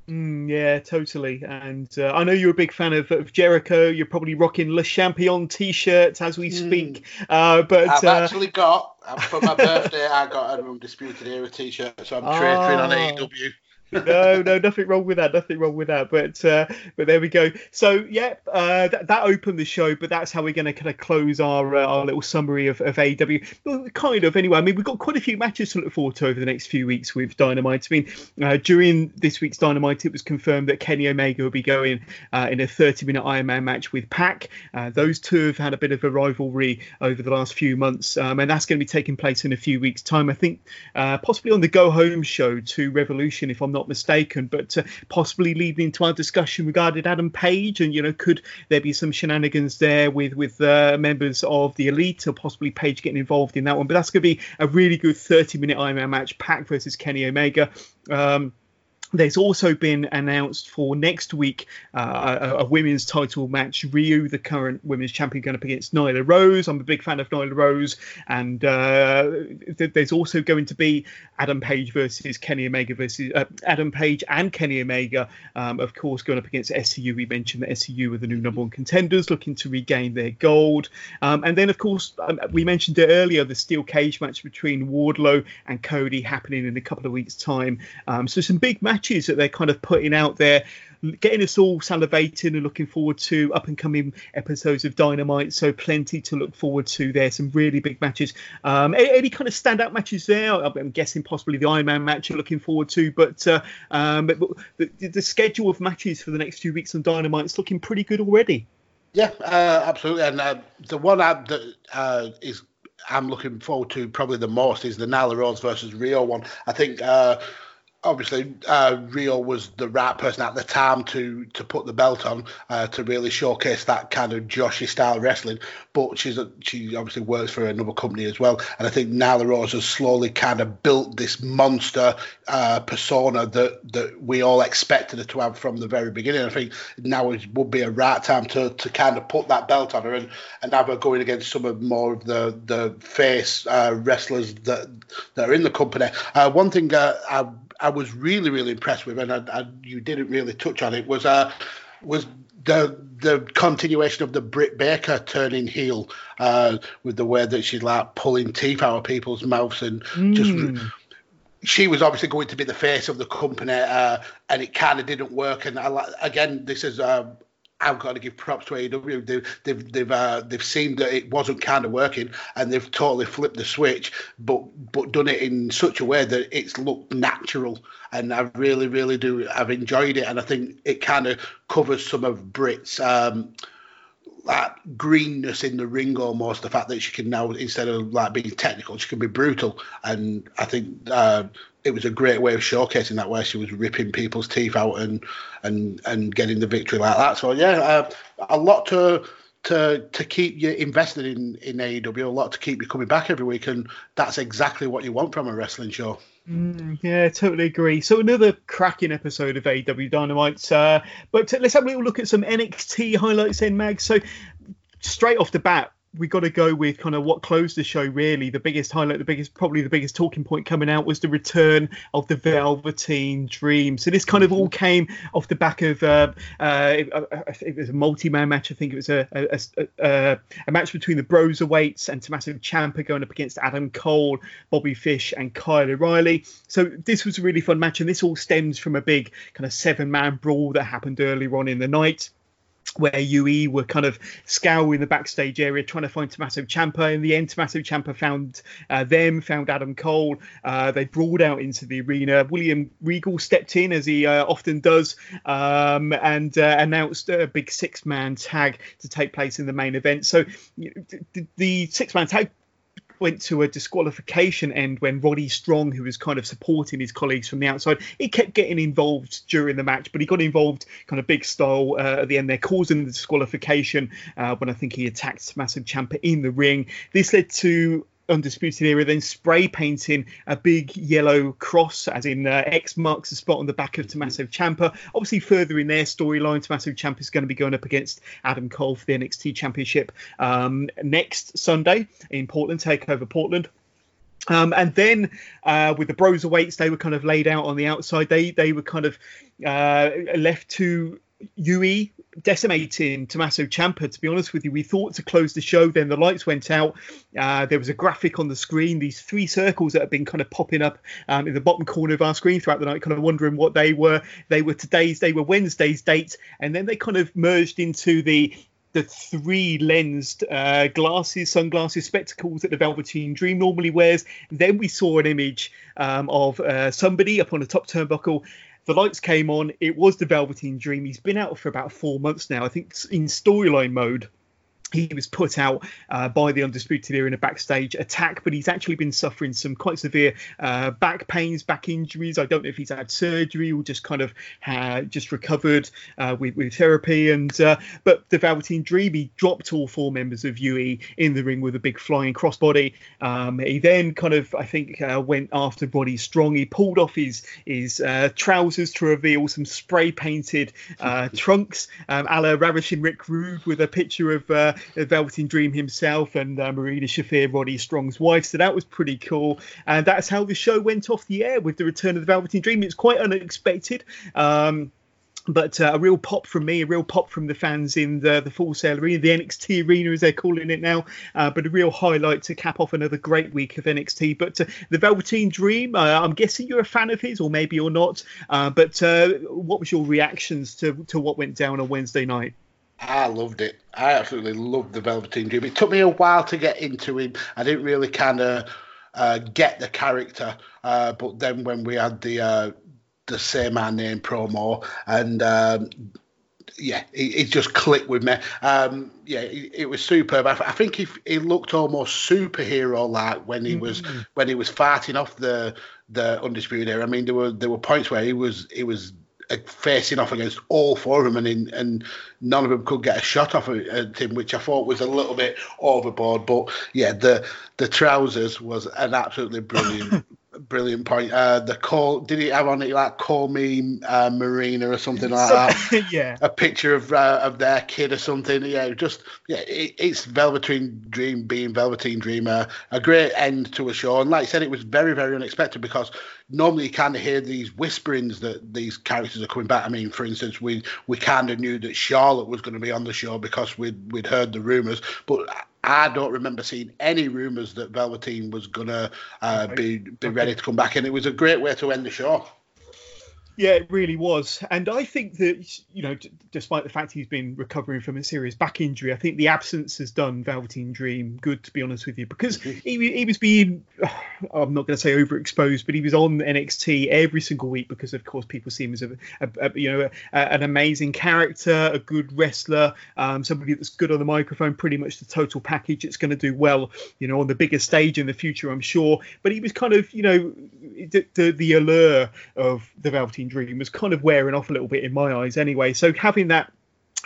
Mm, yeah, totally. And uh, I know you're a big fan of, of, Jericho. You're probably rocking Le Champion t-shirts as we speak. Mm. Uh, but I've uh... actually got for my birthday. I got an undisputed era t-shirt, so I'm oh. on. AEW no, no, nothing wrong with that. Nothing wrong with that. But uh, but there we go. So yeah, uh, that, that opened the show. But that's how we're going to kind of close our uh, our little summary of, of AEW. Well, kind of anyway. I mean, we've got quite a few matches to look forward to over the next few weeks with Dynamite. I mean, uh, during this week's Dynamite, it was confirmed that Kenny Omega will be going uh, in a 30 minute Iron Man match with Pac. Uh, those two have had a bit of a rivalry over the last few months, um, and that's going to be taking place in a few weeks' time. I think possibly on the Go Home show to Revolution, if I'm not mistaken, but uh, possibly leading to our discussion regarding Adam Page, and you know, could there be some shenanigans there with with uh, members of the elite, or possibly Page getting involved in that one? But that's going to be a really good 30 minute Iron Man match, Pac versus Kenny Omega. Um, there's also been announced for next week uh, a, a, women's title match. Riho, the current women's champion, going up against Nyla Rose. I'm a big fan of Nyla Rose, and uh, th- there's also going to be Adam Page versus Kenny Omega versus uh, Adam Page and Kenny Omega, um, of course, going up against SCU. We mentioned that SCU are the new number one contenders, looking to regain their gold. Um, and then, of course, um, we mentioned it earlier, the steel cage match between Wardlow and Cody happening in a couple of weeks' time. Um, so some big matches matches that they're kind of putting out there, getting us all salivating and looking forward to up and coming episodes of Dynamite. So plenty to look forward to there. Some really big matches. Um, any, kind of standout matches there? I'm guessing possibly the Iron Man match you're looking forward to, but, uh, um, but the, the, schedule of matches for the next few weeks on Dynamite is looking pretty good already. Yeah, uh, absolutely. And uh, the one that uh, is I'm looking forward to probably the most is the Nyla Rose versus Riho one. I think uh, obviously uh, Riho was the right person at the time to to put the belt on uh, to really showcase that kind of Joshi style wrestling. But she's a, she obviously works for another company as well, and I think Nyla Rose has slowly kind of built this monster uh, persona that that we all expected her to have from the very beginning. I think now it would be a right time to to kind of put that belt on her and and have her going against some of more of the the face uh, wrestlers that that are in the company. Uh, one thing uh, I I was really really impressed with, and I, I, you didn't really touch on it, was uh was the the continuation of the Britt Baker turning heel uh, with the way that she's like pulling teeth out of people's mouths and mm. just hmm. she was obviously going to be the face of the company, uh, and it kind of didn't work. And I, again, this is uh, I've got to give props to AEW. They've they've they've, uh, they've seen that it wasn't kind of working, and they've totally flipped the switch, but but done it in such a way that it's looked natural. And I really really do. I've enjoyed it, and I think it kind of covers some of Brit's. Um, that greenness in the ring almost the fact that she can now instead of like being technical she can be brutal and i think uh, it was a great way of showcasing that where she was ripping people's teeth out and and and getting the victory like that. So yeah, uh, a lot to to to keep you invested in in AEW, a lot to keep you coming back every week, and that's exactly what you want from a wrestling show. Mm, yeah, totally agree. So another cracking episode of AEW Dynamite. Uh, but let's have a little look at some NXT highlights in Mag. So straight off the bat, we got to go with kind of what closed the show. Really, the biggest highlight, the biggest, probably the biggest talking point coming out was the return of the Velveteen Dream. So this kind of all came off the back of uh, uh, it was a multi-man match. I think it was a a, a, a match between the Broserweights and Tommaso Ciampa going up against Adam Cole, Bobby Fish, and Kyle O'Reilly. So this was a really fun match, and this all stems from a big kind of seven-man brawl that happened earlier on in the night where UE were kind of scouring the backstage area trying to find Tommaso Ciampa. In the end, Tommaso Ciampa found uh, them, found Adam Cole. Uh, they brawled out into the arena. William Regal stepped in, as he uh, often does, um, and uh, announced a big six man tag to take place in the main event. So the six man tag went to a disqualification end when Roddy Strong, who was kind of supporting his colleagues from the outside, he kept getting involved during the match, but he got involved kind of big style uh, at the end there, causing the disqualification uh, when I think he attacked Massive Ciampa in the ring. This led to Undisputed Era then spray painting a big yellow cross, as in uh, X marks the spot on the back of Tommaso Ciampa. Obviously, further in their storyline, Tommaso Ciampa is going to be going up against Adam Cole for the NXT Championship um, next Sunday in Portland, Takeover Portland. Um, and then uh, with the Broserweights, they were kind of laid out on the outside. They they were kind of uh, left to UE decimating Tommaso Ciampa. To be honest with you, we thought to close the show, then the lights went out. Uh, there was a graphic on the screen, these three circles that have been kind of popping up um, in the bottom corner of our screen throughout the night, kind of wondering what they were. They were today's, they were Wednesday's dates, and then they kind of merged into the the three lensed uh, glasses, sunglasses, spectacles that the Velveteen Dream normally wears. Then we saw an image um, of uh, somebody up on the top turnbuckle the lights came on. It was the Velveteen Dream. He's been out for about four months now. I think in storyline mode he was put out uh, by the Undisputed Era in a backstage attack, but he's actually been suffering some quite severe uh, back pains, back injuries. I don't know if he's had surgery or just kind of had just recovered uh, with, with, therapy. And uh, but the Velveteen Dream, he dropped all four members of UE in the ring with a big flying crossbody. Um, he then kind of, I think, uh, went after Roddy Strong. He pulled off his his uh, trousers to reveal some spray painted trunks, um, a la Ravishing Rick Rude with a picture of Velveteen Dream himself and uh, Marina Shafir, Roddy Strong's wife. So that was pretty cool. And that's how the show went off the air with the return of the Velveteen Dream. It's quite unexpected. Um, but uh, a real pop from me, a real pop from the fans in the the Full Sail Arena, the NXT Arena as they're calling it now. Uh, but a real highlight to cap off another great week of NXT. But uh, the Velveteen Dream, uh, I'm guessing you're a fan of his, or maybe you're not. Uh, but uh, what was your reactions to to what went down on Wednesday night? I loved it. I absolutely loved the Velveteen Dream. It took me a while to get into him. I didn't really kind of uh, get the character, uh, but then when we had the uh, the same man name promo and um, yeah, it, it, just clicked with me. Um, yeah, it, it, was superb. I, I think he, he looked almost superhero like when he was mm-hmm. when he was fighting off the the undisputed era. I mean, there were there were points where he was he was Uh, facing off against all four of them, and in, and none of them could get a shot off at uh, him, which I thought was a little bit overboard. But yeah, the the trousers was an absolutely brilliant brilliant point. Uh, the call did he have on it like "Call Me uh, Marina" or something like that? yeah, a picture of uh, of their kid or something. Yeah, just yeah, it, it's Velveteen Dream being Velveteen Dreamer. A great end to a show, and like I said, it was very very unexpected because normally you kind of hear these whisperings that these characters are coming back. I mean, for instance, we we kind of knew that Charlotte was going to be on the show because we'd we'd heard the rumors, but I don't remember seeing any rumours that Velveteen was gonna uh, be be ready to come back, and it was a great way to end the show. Yeah, it really was. And I think that, you know, d- despite the fact he's been recovering from a serious back injury, I think the absence has done Velveteen Dream good, to be honest with you, because mm-hmm. he, he was being, I'm not going to say overexposed, but he was on NXT every single week because, of course, people see him as a, a, a you know, a, an amazing character, a good wrestler, um, somebody that's good on the microphone, pretty much the total package. It's going to do well, you know, on the bigger stage in the future, I'm sure. But he was kind of, you know, the, the, the allure of the Velveteen Dream was kind of wearing off a little bit in my eyes anyway. So having that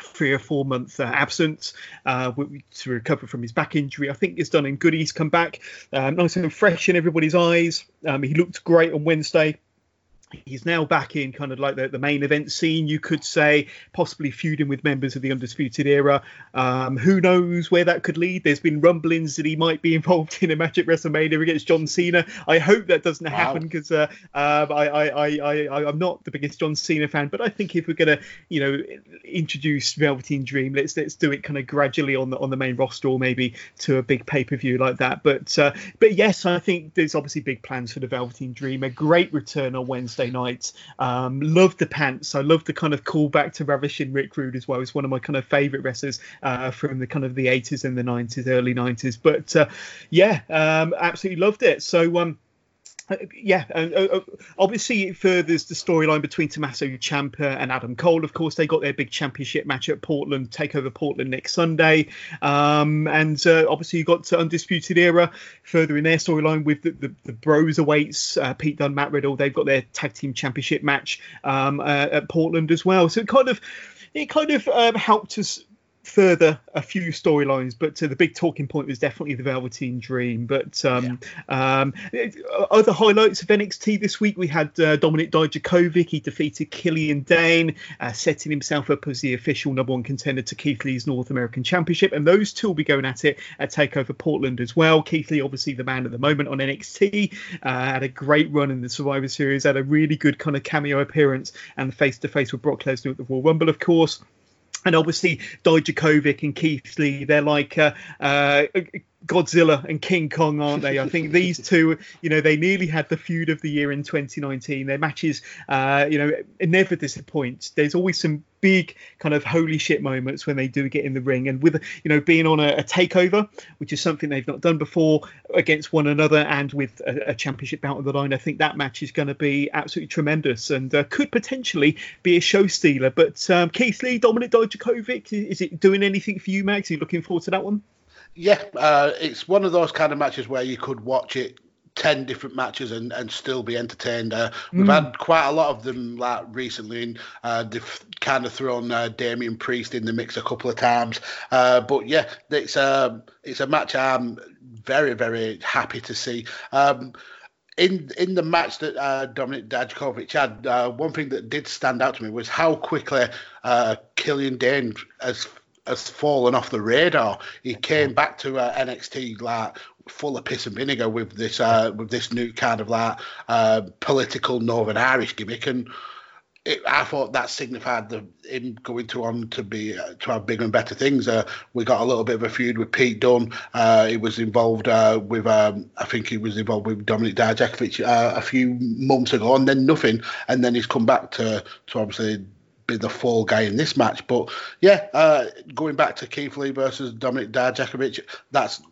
three or four month uh, absence uh, to recover from his back injury. I think it's done him good. He's come back um, nice and fresh in everybody's eyes. Um, he looked great on Wednesday he's now back in kind of like the, the main event scene, you could say, possibly feuding with members of the Undisputed Era. Um, who knows where that could lead? There's been rumblings that he might be involved in a match at WrestleMania against John Cena. I hope that doesn't wow. happen because uh, uh, I, I, I, I, am not the biggest John Cena fan, but I think if we're going to, you know, introduce Velveteen Dream, let's let's do it kind of gradually on the on the main roster or maybe to a big pay per view like that. But uh, but yes, I think there's obviously big plans for the Velveteen Dream. A great return on Wednesday Wednesday night. Um, loved the pants. I love the kind of callback to Ravishing Rick Rude as well. It's one of my kind of favourite wrestlers uh, from the kind of the 80s and the 90s, early 90s. But uh, yeah, um, absolutely loved it. So um, uh, yeah, and uh, uh, obviously it furthers the storyline between Tommaso Ciampa and Adam Cole. Of course, they got their big championship match at Portland, take over Portland next Sunday, um, and uh, obviously you got to Undisputed Era furthering their storyline with the, the, the Broserweights uh, Pete Dunne, Matt Riddle. They've got their tag team championship match um, uh, at Portland as well. So it kind of it kind of um, helped us further a few storylines, but uh, the big talking point was definitely the Velveteen Dream. But um, yeah. um, other highlights of NXT this week, we had uh, Dominik Dijakovic. He defeated Killian Dain, uh, setting himself up as the official number one contender to Keith Lee's North American Championship. And those two will be going at it at Takeover Portland as well. Keith Lee, obviously the man at the moment on NXT, uh, had a great run in the Survivor Series, had a really good kind of cameo appearance and face to face with Brock Lesnar at the Royal Rumble, of course and obviously Dijakovic and Keith Lee, they're like uh, uh, Godzilla and King Kong, aren't they? I think these two, you know, they nearly had the feud of the year in 2019. Their matches, uh, you know, never disappoint. There's always some big kind of holy shit moments when they do get in the ring, and with you know being on a, a takeover, which is something they've not done before against one another, and with a, a championship bout on the line, I think that match is going to be absolutely tremendous and uh, could potentially be a show stealer. But um, Keith Lee, Dominik Dijakovic, is it doing anything for you, Mags? Are you looking forward to that one? Yeah, uh, it's one of those kind of matches where you could watch it 10 different matches and, and still be entertained. Uh, we've mm. had quite a lot of them like recently, and uh, they've kind of thrown uh, Damian Priest in the mix a couple of times. Uh, but yeah, it's, um, it's a match I'm very, very happy to see. Um, in in the match that uh, Dominik Dijakovic had, uh, one thing that did stand out to me was how quickly uh, Killian Dain has has fallen off the radar. He came back to uh, NXT like full of piss and vinegar with this uh, with this new kind of like uh, political Northern Irish gimmick, and it, I thought that signified the, him going to on to be uh, to have bigger and better things. Uh, we got a little bit of a feud with Pete Dunne. Uh, he was involved uh, with um, I think he was involved with Dominik Dijakovic a few months ago, and then nothing, and then he's come back to to obviously be the fall guy in this match. But yeah, uh, going back to Keith Lee versus Dominik Dijakovic, that's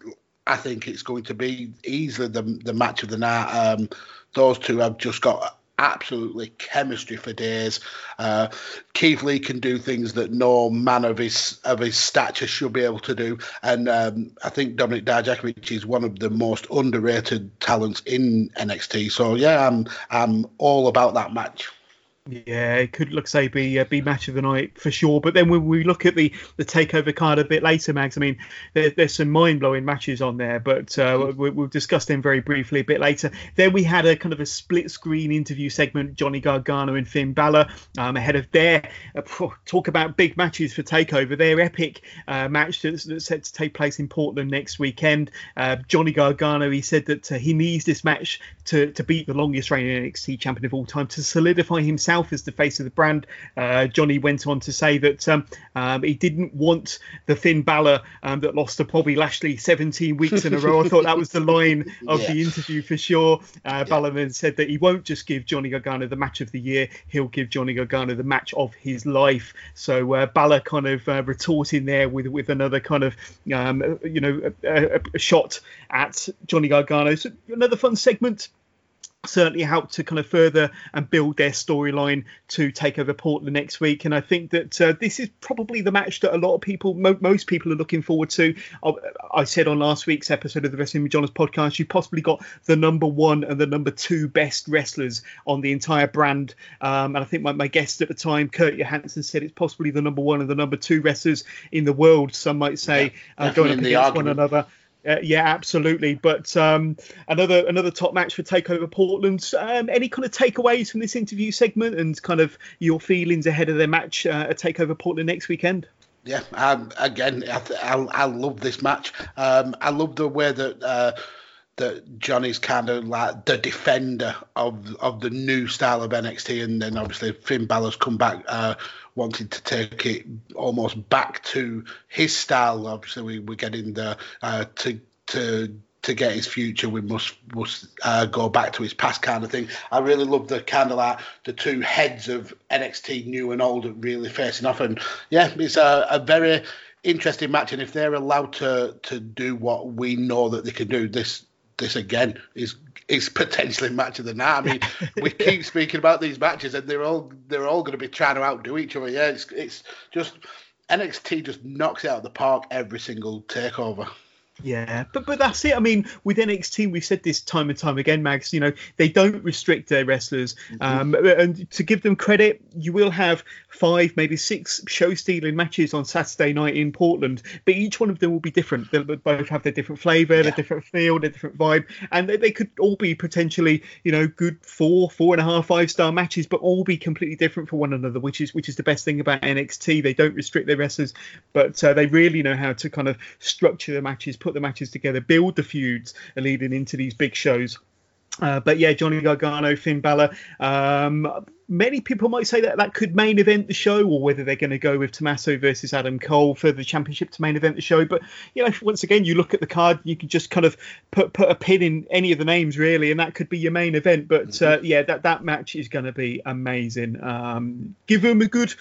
I think it's going to be easily the the match of the night. Um, those two have just got absolutely chemistry for days. Uh, Keith Lee can do things that no man of his of his stature should be able to do, and um, I think Dominik Dijakovic is one of the most underrated talents in NXT. So yeah, I'm I'm all about that match. Yeah, it could look say be uh, be match of the night for sure. But then when we look at the the takeover card a bit later, Mags, I mean, there, there's some mind blowing matches on there, but uh, mm. we, will discuss them very briefly a bit later. Then we had a kind of a split screen interview segment, Johnny Gargano and Finn Balor, um, ahead of their uh, talk about big matches for takeover. Their epic uh, match that's, that's, set to take place in Portland next weekend. Uh, Johnny Gargano, he said that uh, he needs this match to to beat the longest reigning NXT champion of all time to solidify himself himself as the face of the brand. Uh, Johnny went on to say that um, um, he didn't want the Finn Balor um, that lost to Bobby Lashley 17 weeks in a row. I thought that was the line of yeah. the interview for sure. Uh, yeah. Balor then said that he won't just give Johnny Gargano the match of the year, he'll give Johnny Gargano the match of his life. So uh, Balor kind of uh, retorting there with with another kind of um, you know a, a, shot at Johnny Gargano. So another fun segment certainly helped to kind of further and build their storyline to take over Portland next week. And I think that uh, this is probably the match that a lot of people, mo- most people, are looking forward to. I, I said on last week's episode of the Wrestling with Johners podcast, you possibly got the number one and the number two best wrestlers on the entire brand. Um, and I think my, my guest at the time, Kurt Johansson, said it's possibly the number one and the number two wrestlers in the world. Some might say yeah, uh, going up against one another. Uh, yeah, absolutely. But um, another another top match for Takeover Portland. Um, any kind of takeaways from this interview segment and kind of your feelings ahead of their match uh, at Takeover Portland next weekend? Yeah, um, again, I, I, I, love this match. Um, I love the way that. Uh, that Johnny's kind of like the defender of of the new style of NXT, and then obviously Finn Balor's come back uh, wanting to take it almost back to his style. Obviously, we, we're getting the uh, to to to get his future, we must must uh, go back to his past kind of thing. I really love the kind of like the two heads of NXT, new and old, really facing off, and yeah, it's a, a very interesting match. And if they're allowed to to do what we know that they can do, this this again is is potentially match of the night. I mean, we keep speaking about these matches, and they're all they're all going to be trying to outdo each other. Yeah, it's it's just NXT just knocks it out of the park every single takeover. Yeah, but but that's it. I mean, with NXT, we've said this time and time again, Mags. You know, they don't restrict their wrestlers, mm-hmm. um, and to give them credit, you will have five, maybe six show stealing matches on Saturday night in Portland, but each one of them will be different. They'll both have their different flavour, yeah. their different feel, their different vibe, and they, they, could all be potentially, you know, good four, four and a half, five star matches, but all be completely different for one another, which is which is the best thing about NXT. They don't restrict their wrestlers, but uh, they really know how to kind of structure the matches put the matches together, build the feuds leading into these big shows. Uh, but yeah, Johnny Gargano, Finn Balor. Um, many people might say that that could main event the show, or whether they're going to go with Tommaso versus Adam Cole for the championship to main event the show. But you know, once again, you look at the card, you can just kind of put put a pin in any of the names really, and that could be your main event. But mm-hmm. uh, yeah, that that match is going to be amazing. Um, give them a good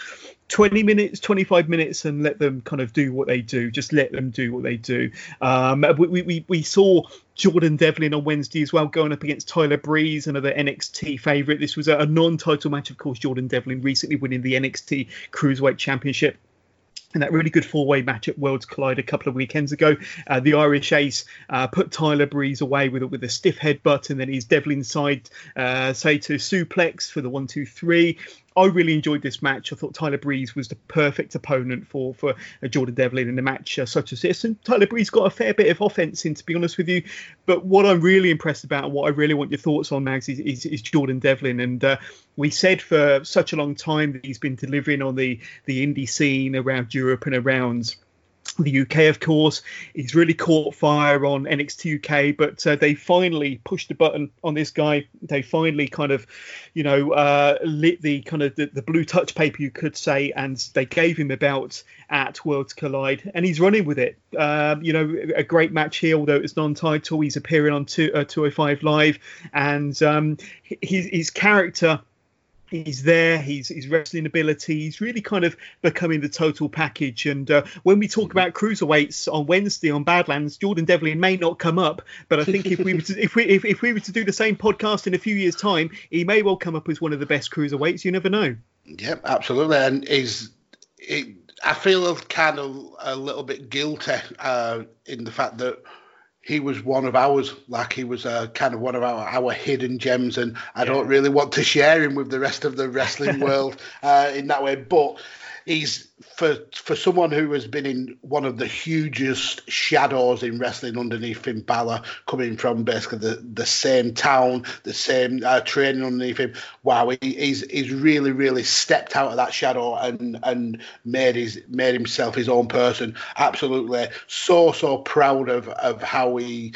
20 minutes 25 minutes and let them kind of do what they do just let them do what they do um, we, we, we saw jordan devlin on wednesday as well going up against tyler breeze another nxt favorite this was a, a non-title match of course jordan devlin recently winning the nxt cruiserweight championship in that really good four-way match at Worlds Collide a couple of weekends ago. Uh, the Irish Ace uh, put Tyler Breeze away with with a stiff headbutt, and then his Devlin side uh, Saito suplex for the one, two, three. I really enjoyed this match. I thought Tyler Breeze was the perfect opponent for for Jordan Devlin in a match uh, such as this. And Tyler Breeze got a fair bit of offense in, to be honest with you. But what I'm really impressed about and what I really want your thoughts on, Mags, is, is, is Jordan Devlin. And uh, we said for such a long time that he's been delivering on the the indie scene around Europe and around the UK, of course, he's really caught fire on NXT UK, but uh, they finally pushed the button on this guy. They finally kind of, you know, uh, lit the kind of the, the, blue touch paper, you could say, and they gave him a belt at Worlds Collide, and he's running with it. Um, you know, a great match here, although it's non-title. He's appearing on two, uh, 205 Live, and um, his, his character he's there he's his wrestling ability he's really kind of becoming the total package. And uh, when we talk about cruiserweights on wednesday on badlands jordan devlin may not come up but i think if we were to, if we if, if we were to do the same podcast in a few years time he may well come up as one of the best cruiserweights. You never know. Yep absolutely. And he's it, i feel kind of a little bit guilty uh, in the fact that he was one of ours, like he was uh, kind of one of our, our hidden gems, and I yeah. don't really want to share him with the rest of the wrestling world uh, in that way. But he's for for someone who has been in one of the hugest shadows in wrestling underneath Finn Balor, coming from basically the, the same town, the same uh, training underneath him. Wow, he, he's he's really really stepped out of that shadow and and made his made himself his own person. Absolutely, so so proud of of how he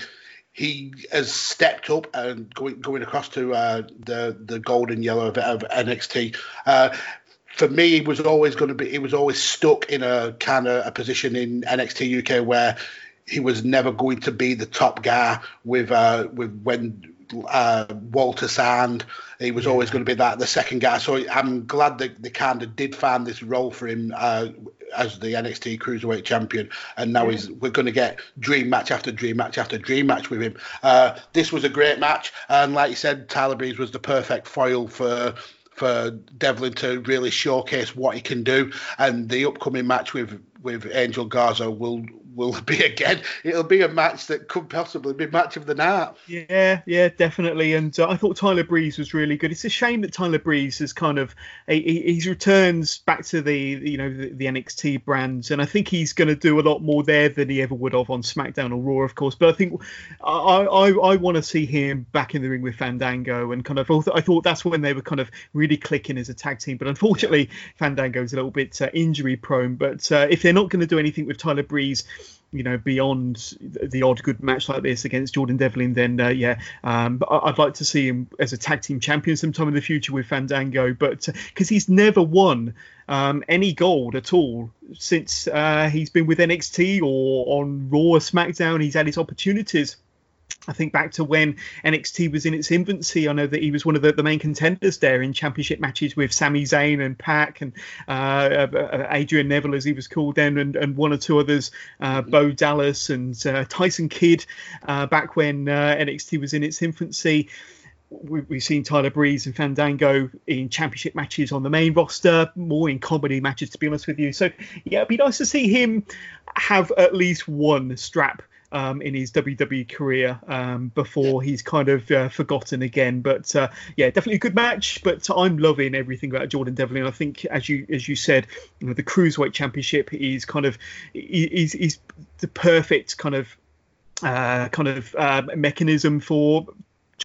he has stepped up and going going across to uh, the the golden yellow of, of NXT. Uh, for me, he was always going to be. He was always stuck in a kind of a position in NXT UK where he was never going to be the top guy. With uh, with when uh, Walter Sand, he was always going to be that the second guy. So I'm glad that they kind of did find this role for him uh, as the NXT Cruiserweight Champion, and now yeah. he's we're going to get dream match after dream match after dream match with him. Uh, this was a great match, and like you said, Tyler Breeze was the perfect foil for for Devlin to really showcase what he can do. And the upcoming match with with Angel Garza will will be again. It'll be a match that could possibly be match of the night. Yeah, yeah, definitely. And uh, I thought Tyler Breeze was really good. It's a shame that Tyler Breeze has kind of he, he's returns back to the you know the, the NXT brands, and I think he's going to do a lot more there than he ever would have on SmackDown or Raw, of course. But I think I I, I want to see him back in the ring with Fandango, and kind of I thought that's when they were kind of really clicking as a tag team. But unfortunately, yeah. Fandango is a little bit uh, injury prone. But uh, if they're not going to do anything with Tyler Breeze you know, beyond the odd good match like this against Jordan Devlin, then uh, yeah, um, I'd like to see him as a tag team champion sometime in the future with Fandango, but because uh, he's never won um, any gold at all since uh, he's been with NXT or on Raw or SmackDown. He's had his opportunities I think back to when NXT was in its infancy. I know that he was one of the, the main contenders there in championship matches with Sami Zayn and Pac and uh, uh, Adrian Neville, as he was called then, and, and one or two others, uh, mm-hmm. Bo Dallas and uh, Tyson Kidd, uh, back when uh, NXT was in its infancy. We've seen Tyler Breeze and Fandango in championship matches on the main roster, more in comedy matches, to be honest with you. So, yeah, it'd be nice to see him have at least one strap um, in his WWE career um, before he's kind of uh, forgotten again. But uh, yeah, definitely a good match. But I'm loving everything about Jordan Devlin. I think, as you as you said, you know, the cruiserweight championship is kind of is is the perfect kind of uh, kind of uh, mechanism for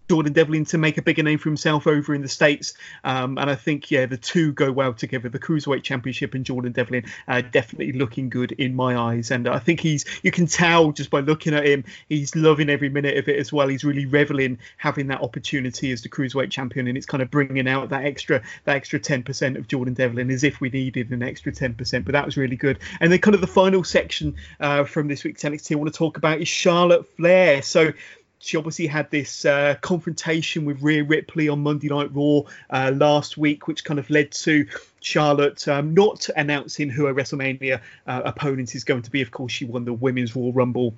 Jordan Devlin to make a bigger name for himself over in the States. Um, and I think, yeah, the two go well together. The Cruiserweight Championship and Jordan Devlin uh, definitely looking good in my eyes. And I think he's, you can tell just by looking at him, he's loving every minute of it as well. He's really reveling having that opportunity as the Cruiserweight Champion. And it's kind of bringing out that extra, that extra 10% of Jordan Devlin as if we needed an extra 10%. But that was really good. And then kind of the final section uh, from this week's NXT I want to talk about is Charlotte Flair. So, she obviously had this uh, confrontation with Rhea Ripley on Monday Night Raw uh, last week, which kind of led to Charlotte um, not announcing who her WrestleMania uh, opponent is going to be. Of course, she won the Women's Royal Rumble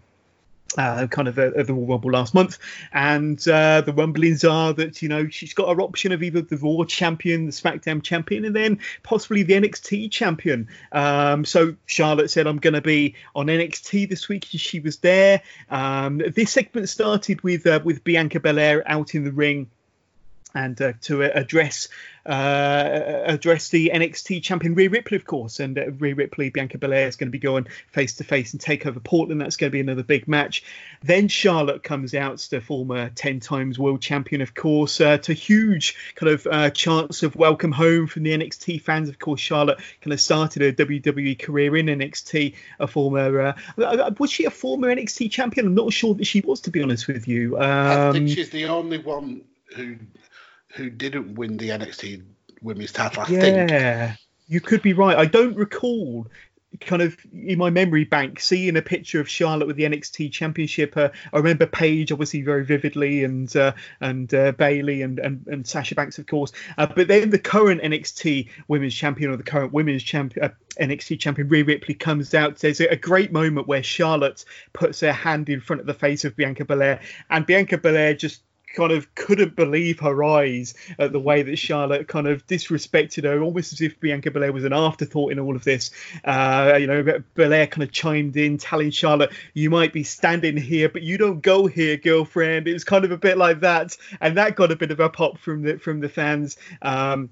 uh, kind of at the Royal Rumble last month, and uh, the rumblings are that you know she's got her option of either the Raw champion, the SmackDown champion, and then possibly the NXT champion. Um, so Charlotte said, "I'm going to be on NXT this week." She was there. Um, this segment started with uh, with Bianca Belair out in the ring and uh, to address uh, address the NXT champion Rhea Ripley, of course. And uh, Rhea Ripley, Bianca Belair is going to be going face to face and take over Portland. That's going to be another big match. Then Charlotte comes out, the former 10 times world champion, of course, uh, to huge kind of uh, chance of welcome home from the NXT fans. Of course, Charlotte kind of started her WWE career in NXT, a former, uh, uh, was she a former NXT champion? I'm not sure that she was, to be honest with you. Um, I think um, she's the only one who who didn't win the NXT Women's title. I yeah, think. you could be right. I don't recall kind of in my memory bank seeing a picture of Charlotte with the NXT Championship. Uh, I remember Paige obviously very vividly, and uh, and uh, Bayley and, and and Sasha Banks of course. Uh, but then the current NXT Women's Champion or the current Women's Champion. Uh, NXT champion Rhea Ripley comes out. There's a great moment where Charlotte puts her hand in front of the face of Bianca Belair, and Bianca Belair just kind of couldn't believe her eyes at the way that Charlotte kind of disrespected her, almost as if Bianca Belair was an afterthought in all of this. Uh, you know, Belair kind of chimed in, telling Charlotte, "You might be standing here, but you don't go here, girlfriend." It was kind of a bit like that, and that got a bit of a pop from the from the fans. Um,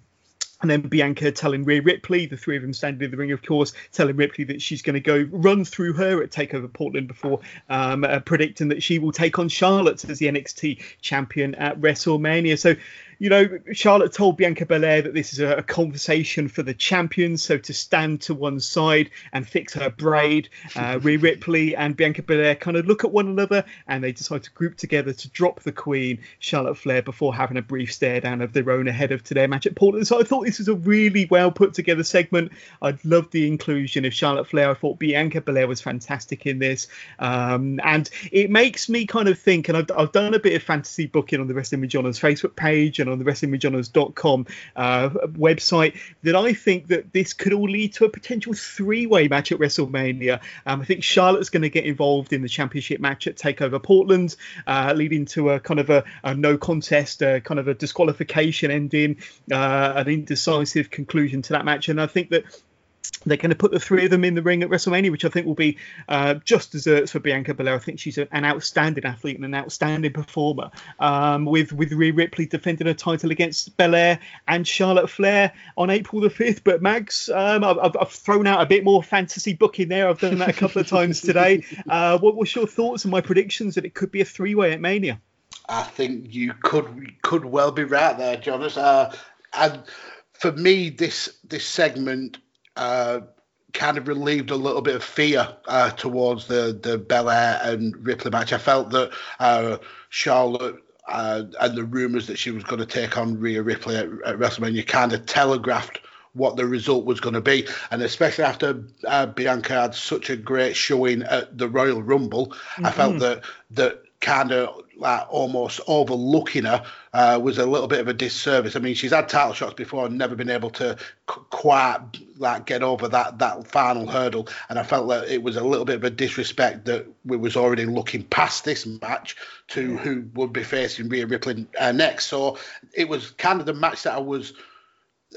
and then Bianca telling Rhea Ripley, the three of them standing in the ring, of course, telling Ripley that she's going to go run through her at Takeover Portland before um, uh, predicting that she will take on Charlotte as the NXT champion at WrestleMania. So you know, Charlotte told Bianca Belair that this is a, a, conversation for the champions, so to stand to one side and fix her braid. Uh, Rhea Ripley and Bianca Belair kind of look at one another and they decide to group together to drop the Queen, Charlotte Flair, before having a brief stare down of their own ahead of today's match at Portland. So I thought this was a really well put together segment. I loved the inclusion of Charlotte Flair. I thought Bianca Belair was fantastic in this. Um, and it makes me kind of think, and I've, I've done a bit of fantasy booking on the Wrestling with Johners Facebook page on the WrestlingWithJohners.com uh, website that I think that this could all lead to a potential three-way match at WrestleMania. Um, I think Charlotte's going to get involved in the championship match at Takeover Portland, uh, leading to a kind of a, a no contest, a kind of a disqualification ending, uh, an indecisive conclusion to that match. And I think that they're going to put the three of them in the ring at WrestleMania, which I think will be uh, just desserts for Bianca Belair. I think she's an outstanding athlete and an outstanding performer. Um, with with Rhea Ripley defending her title against Belair and Charlotte Flair on April the fifth. But Mags, um, I've, I've, thrown out a bit more fantasy booking there. I've done that a couple of times today. Uh, what was your thoughts and my predictions that it could be a three way at Mania? I think you could could well be right there, Johners. Uh, and for me, this this segment uh, kind of relieved a little bit of fear uh, towards the the Belair and Ripley match. I felt that uh, Charlotte uh, and the rumours that she was going to take on Rhea Ripley at, at WrestleMania kind of telegraphed what the result was going to be. And especially after uh, Bianca had such a great showing at the Royal Rumble, mm-hmm. I felt mm-hmm. that that kind of like almost overlooking her uh, was a little bit of a disservice. I mean, she's had title shots before and never been able to quite like get over that that final hurdle. And I felt that it was a little bit of a disrespect that we was already looking past this match to who would be facing Rhea Ripley uh, next. So it was kind of the match that I was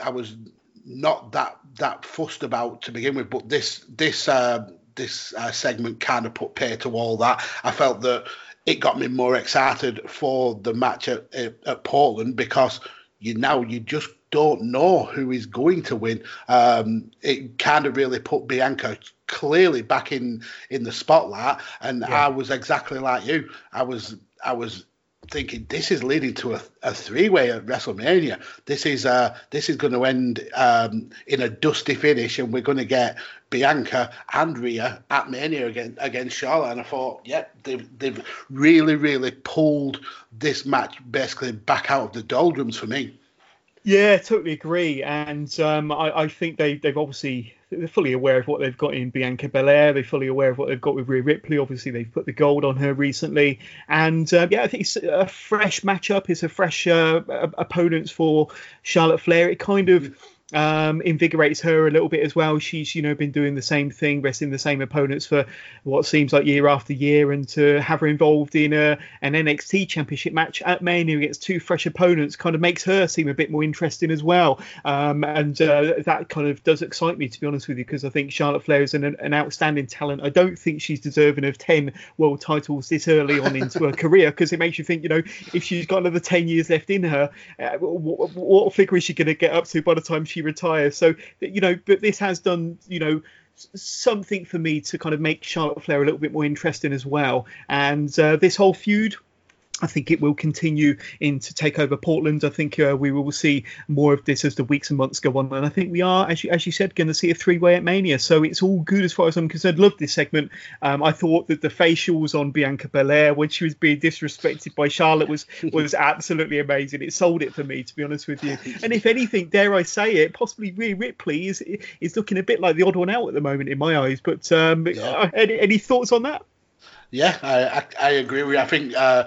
I was not that that fussed about to begin with. But this this uh, this uh, segment kind of put pay to all that. I felt that it got me more excited for the match at, at Portland because you now you just don't know who is going to win. Um, it kind of really put Bianca clearly back in in the spotlight, and yeah. I was exactly like you. I was I was thinking this is leading to a, a three-way at WrestleMania. This is uh, this is going to end um, in a dusty finish, and we're going to get Bianca and Rhea at Mania against against Charlotte. And I thought, yep, they've they've really really pulled this match basically back out of the doldrums for me. Yeah, totally agree. And um, I, I, think they, they've obviously they're fully aware of what they've got in Bianca Belair. They're fully aware of what they've got with Rhea Ripley. Obviously, they've put the gold on her recently. And uh, yeah, I think it's a fresh matchup. It's a fresh uh, opponents for Charlotte Flair. It kind of um, invigorates her a little bit as well. She's you know been doing the same thing, wrestling the same opponents for what seems like year after year, and to have her involved in a, an NXT Championship match at Mania against two fresh opponents kind of makes her seem a bit more interesting as well. Um, and uh, that kind of does excite me to be honest with you because I think Charlotte Flair is an, an outstanding talent. I don't think she's deserving of ten world titles this early on into her career because it makes you think you know if she's got another ten years left in her, uh, what, what figure is she going to get up to by the time she she retires. So you know, but this has done you know something for me to kind of make Charlotte Flair a little bit more interesting as well. And uh, this whole feud I think it will continue in to Takeover Portland. I think uh, we will see more of this as the weeks and months go on, and I think we are, as you, as you said, going to see a three-way at Mania. So it's all good as far as I'm concerned. Love this segment. Um, I thought that the facials on Bianca Belair when she was being disrespected by Charlotte was was absolutely amazing. It sold it for me, to be honest with you. And if anything, dare I say it, possibly Rhea Ripley is is looking a bit like the odd one out at the moment in my eyes. But um, yeah. any, any thoughts on that? Yeah, I, I, I, agree with you. I think uh,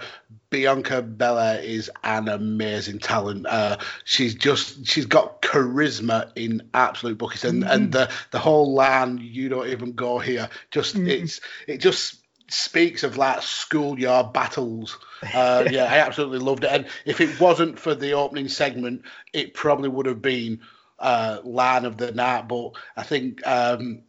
Bianca Belair is an amazing talent. Uh, she's just she's got charisma in absolute buckets, and, mm-hmm. and the the whole line "you don't even go here" just mm-hmm. it's it just speaks of like schoolyard battles. Uh, yeah, I absolutely loved it. And if it wasn't for the opening segment, it probably would have been uh, line of the night. But I think um,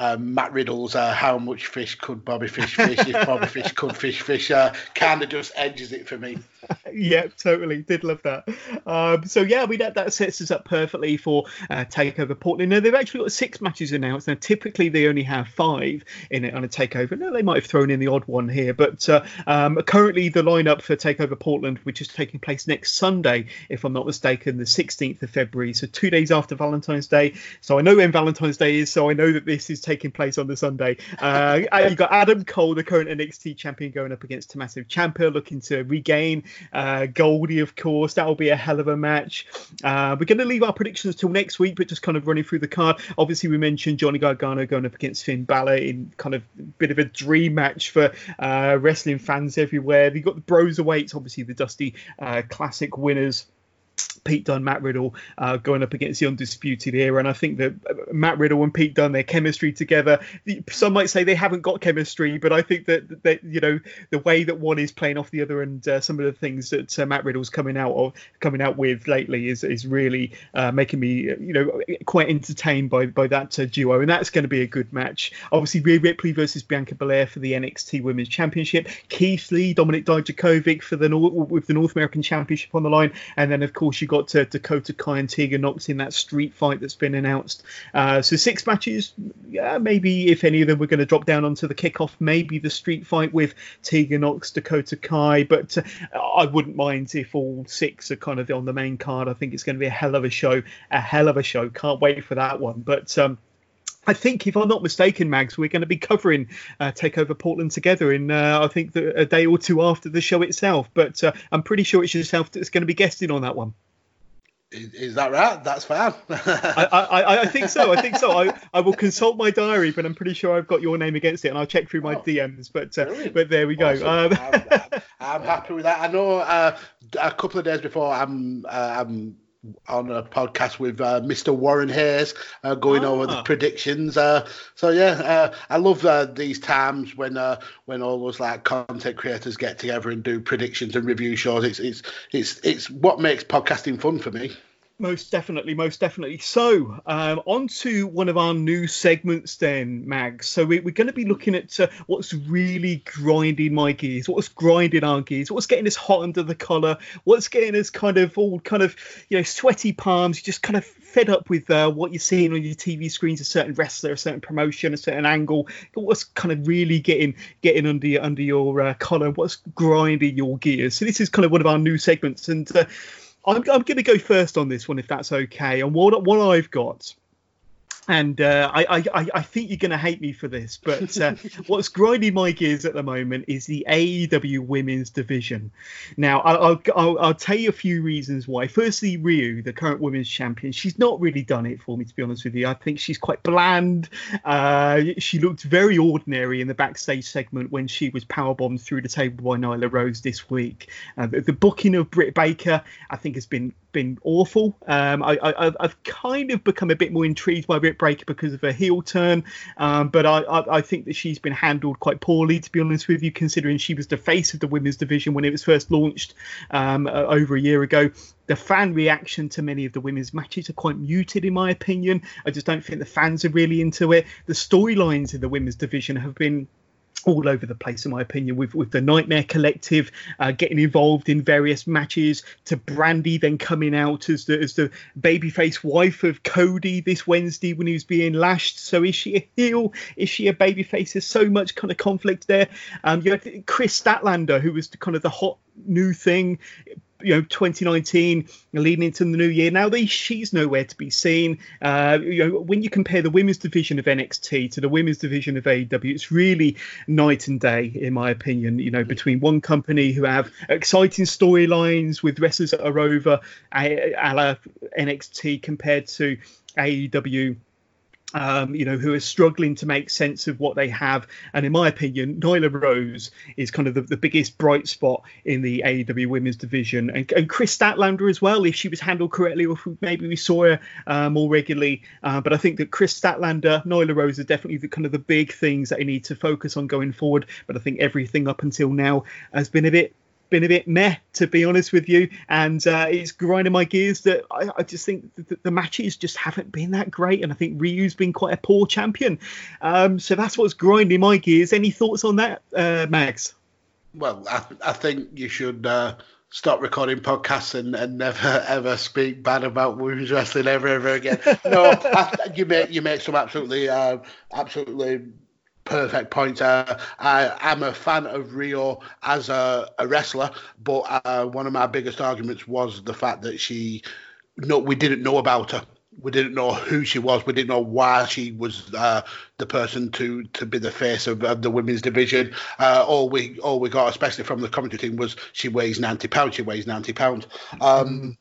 um, Matt Riddle's uh, "How much fish could Bobby Fish fish if Bobby Fish could fish fish" uh, kind of just edges it for me. yeah, totally. Did love that. Um, so yeah, mean that, that sets us up perfectly for uh, Takeover Portland. Now they've actually got six matches announced. Now typically they only have five in it on a Takeover. Now they might have thrown in the odd one here, but uh, um, currently the lineup for Takeover Portland, which is taking place next Sunday, if I'm not mistaken, the 16th of February, so two days after Valentine's Day. So I know when Valentine's Day is, so I know that this is taking place on the Sunday. Uh, you've got Adam Cole, the current NXT champion, going up against Tommaso Ciampa, looking to regain uh, Goldie, of course. That'll be a hell of a match. Uh, we're going to leave our predictions till next week, but just kind of running through the card. Obviously, we mentioned Johnny Gargano going up against Finn Balor in kind of a bit of a dream match for uh, wrestling fans everywhere. You've got the Broserweights, obviously the Dusty uh, Classic winners. Pete Dunne, Matt Riddle uh, going up against the Undisputed Era. And I think that uh, Matt Riddle and Pete Dunne, their chemistry together, some might say they haven't got chemistry, but I think that, that you know, the way that one is playing off the other and uh, some of the things that uh, Matt Riddle's coming out of, coming out with lately is, is really uh, making me, you know, quite entertained by, by that uh, duo. And that's going to be a good match. Obviously, Rhea Ripley versus Bianca Belair for the NXT Women's Championship. Keith Lee, Dominik Dijakovic for the with the North American Championship on the line. And then, of course, you got uh, Dakota Kai and Tegan Nox in that street fight that's been announced. Uh, so six matches. Yeah, maybe if any of them were going to drop down onto the kickoff, maybe the street fight with Tegan Nox, Dakota Kai. But uh, I wouldn't mind if all six are kind of on the main card. I think it's going to be a hell of a show. A hell of a show. Can't wait for that one. But um, I think, if I'm not mistaken, Mags, we're going to be covering uh, Takeover Portland together in, uh, I think, the, a day or two after the show itself. But uh, I'm pretty sure it's yourself that's going to be guesting on that one. Is, that right? That's fine. I, I, I, think so. I think so. I, I will consult my diary, but I'm pretty sure I've got your name against it, and I'll check through my oh, DMs. But uh, but there we go. Awesome. Um, I'm, I'm, happy with that. I know uh, a couple of days before I'm uh, I'm on a podcast with uh, Mr. Warren Hayes, uh, going over the ah. predictions. Uh, so yeah, uh, I love uh, these times when uh, when all those like content creators get together and do predictions and review shows. It's it's it's it's what makes podcasting fun for me. Most definitely, most definitely. So, um, on to one of our new segments then, Mags. So, we, are going to be looking at uh, what's really grinding my gears, what's grinding our gears, what's getting us hot under the collar, what's getting us kind of all kind of, you know, sweaty palms, just kind of fed up with uh, what you're seeing on your TV screens, a certain wrestler, a certain promotion, a certain angle. What's kind of really getting getting under your, under your uh, collar? What's grinding your gears? So this is kind of one of our new segments, and uh, I'm, I'm going to go first on this one if that's okay. And what what I've got and uh, I, I, I think you're going to hate me for this, but uh, what's grinding my gears at the moment is the AEW Women's Division. Now, I'll, I'll, I'll tell you a few reasons why. Firstly, Riho, the current Women's Champion, she's not really done it for me, to be honest with you. I think she's quite bland. Uh, she looked very ordinary in the backstage segment when she was powerbombed through the table by Nyla Rose this week. Uh, the, the booking of Britt Baker, I think, has been been awful. Um, I, have kind of become a bit more intrigued by Britt Baker because of her heel turn, um, but I, I, I, think that she's been handled quite poorly, to be honest with you, considering she was the face of the women's division when it was first launched um, uh, over a year ago. The fan reaction to many of the women's matches are quite muted, in my opinion. I just don't think the fans are really into it. The storylines in the women's division have been all over the place, in my opinion, with with the Nightmare Collective uh, getting involved in various matches, to Brandi then coming out as the as the babyface wife of Cody this Wednesday when he was being lashed. So is she a heel? Is she a babyface? There's so much kind of conflict there. Um, you have Kris Statlander, who was the, kind of the hot new thing you know 2019 leading into the new year. Now they, she's nowhere to be seen. Uh, you know when you compare the women's division of NXT to the women's division of AEW it's really night and day in my opinion you know between one company who have exciting storylines with wrestlers that are over a, a la NXT compared to AEW um, you know, who are struggling to make sense of what they have. And in my opinion, Nyla Rose is kind of the, the biggest bright spot in the AEW women's division. And, and Kris Statlander as well, if she was handled correctly, or maybe we saw her uh, more regularly. Uh, but I think that Kris Statlander, Nyla Rose are definitely the kind of the big things that I need to focus on going forward. But I think everything up until now has been a bit been a bit meh, to be honest with you. And uh, it's grinding my gears that I, I just think the, the, matches just haven't been that great. And I think Riho's been quite a poor champion. Um, so that's what's grinding my gears. Any thoughts on that, uh, Mags? Well, I, I think you should. Uh stop recording podcasts and, and never ever speak bad about women's wrestling ever ever again. No, I, you make you make some absolutely uh, absolutely perfect point. Uh, I, am a fan of Riho as a, a wrestler, but uh, one of my biggest arguments was the fact that she, no, we didn't know about her. We didn't know who she was. We didn't know why she was uh, the person to to be the face of, of the women's division. Uh, all we all we got, especially from the commentary team, was she weighs ninety pounds. She weighs ninety pounds. Um,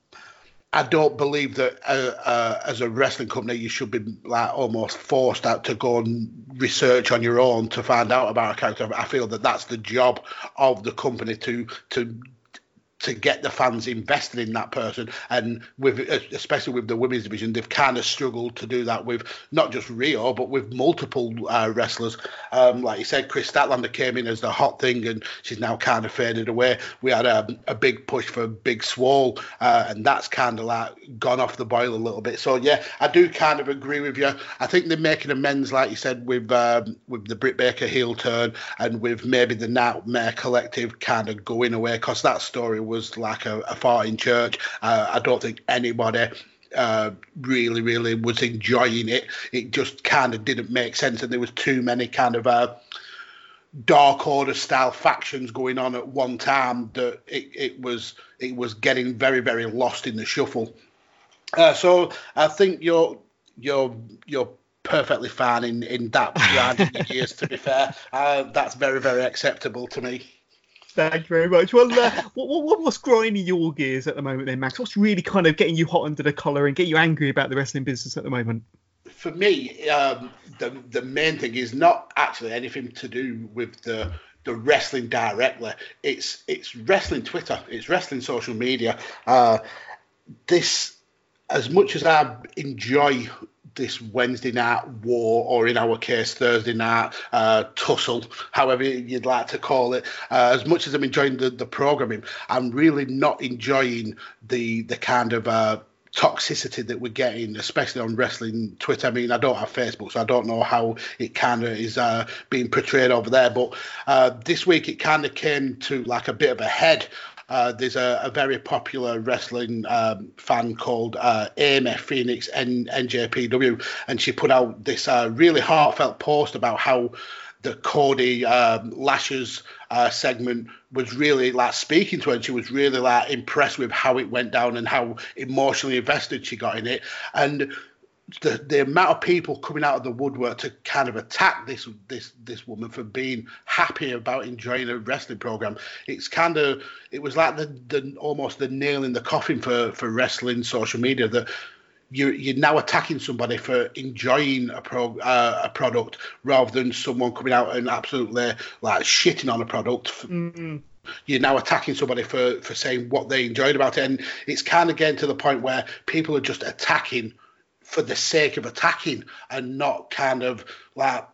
I don't believe that uh, uh, as a wrestling company you should be like almost forced out to go and research on your own to find out about a character. I feel that that's the job of the company to to to get the fans invested in that person. And with especially with the women's division, they've kind of struggled to do that with not just Riho, but with multiple uh, wrestlers. Um, like you said, Kris Statlander came in as the hot thing, and she's now kind of faded away. We had a, a big push for Big Swole, uh, and that's kind of like gone off the boil a little bit. So yeah, I do kind of agree with you. I think they're making amends, like you said, with um, with the Britt Baker heel turn, and with maybe the Nightmare Collective kind of going away because that story was like a, a fart in church. Uh, I don't think anybody uh, really, really was enjoying it. It just kind of didn't make sense, and there was too many kind of uh, dark order style factions going on at one time that it, it was it was getting very, very lost in the shuffle. Uh, so I think you're you're you're perfectly fine in in that round years. To be fair, uh, that's very, very acceptable to me. Thank you very much. Well, uh, what, what, what's grinding your gears at the moment, then, Mags? What's really kind of getting you hot under the collar and get you angry about the wrestling business at the moment? For me, um, the the main thing is not actually anything to do with the the wrestling directly. It's it's wrestling Twitter. It's wrestling social media. Uh, this, as much as I enjoy this Wednesday night war, or in our case, Thursday night uh, tussle, however you'd like to call it. Uh, as much as I'm enjoying the, the programming, I'm really not enjoying the the kind of uh, toxicity that we're getting, especially on wrestling Twitter. I mean, I don't have Facebook, so I don't know how it kind of is uh, being portrayed over there. But uh, this week, it kind of came to like a bit of a head uh, there's a, a, very popular wrestling um, fan called uh, Amy Phoenix N- NJPW, and she put out this uh, really heartfelt post about how the Cody um, Lashes uh, segment was really like speaking to her, and she was really like impressed with how it went down and how emotionally invested she got in it, and the, the amount of people coming out of the woodwork to kind of attack this this this woman for being happy about enjoying a wrestling program it's kind of it was like the, the almost the nail in the coffin for for wrestling social media that you you're now attacking somebody for enjoying a pro uh, a product rather than someone coming out and absolutely like shitting on a product. Mm-hmm. you're now attacking somebody for for saying what they enjoyed about it. And it's kind of getting to the point where people are just attacking for the sake of attacking and not kind of like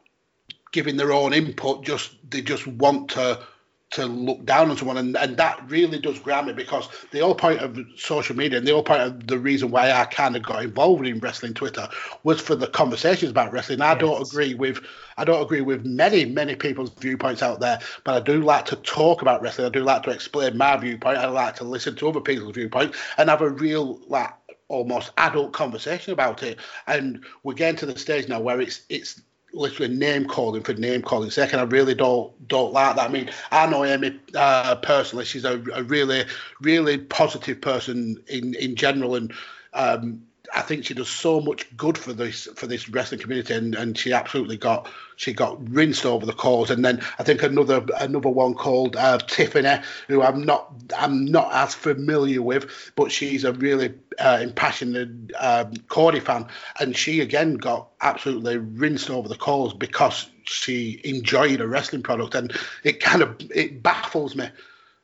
giving their own input. Just they just want to to look down on someone, and, and that really does grab me because the whole point of social media and the whole point of the reason why I kind of got involved in wrestling Twitter was for the conversations about wrestling. I yes. don't agree with I don't agree with many many people's viewpoints out there, but I do like to talk about wrestling. I do like to explain my viewpoint. I like to listen to other people's viewpoints and have a real like almost adult conversation about it. And we're getting to the stage now where it's it's literally name calling for name calling sake, and I really don't don't like that. I mean, I know Amy uh, personally; she's a, a, really really positive person in in general, and um, I think she does so much good for this for this wrestling community, and, and she absolutely got she got rinsed over the calls. And then I think another another one called uh, Tiffany, who I'm not I'm not as familiar with, but she's a really uh, impassioned um, Cody fan, and she again got absolutely rinsed over the calls because she enjoyed a wrestling product, and it kind of it baffles me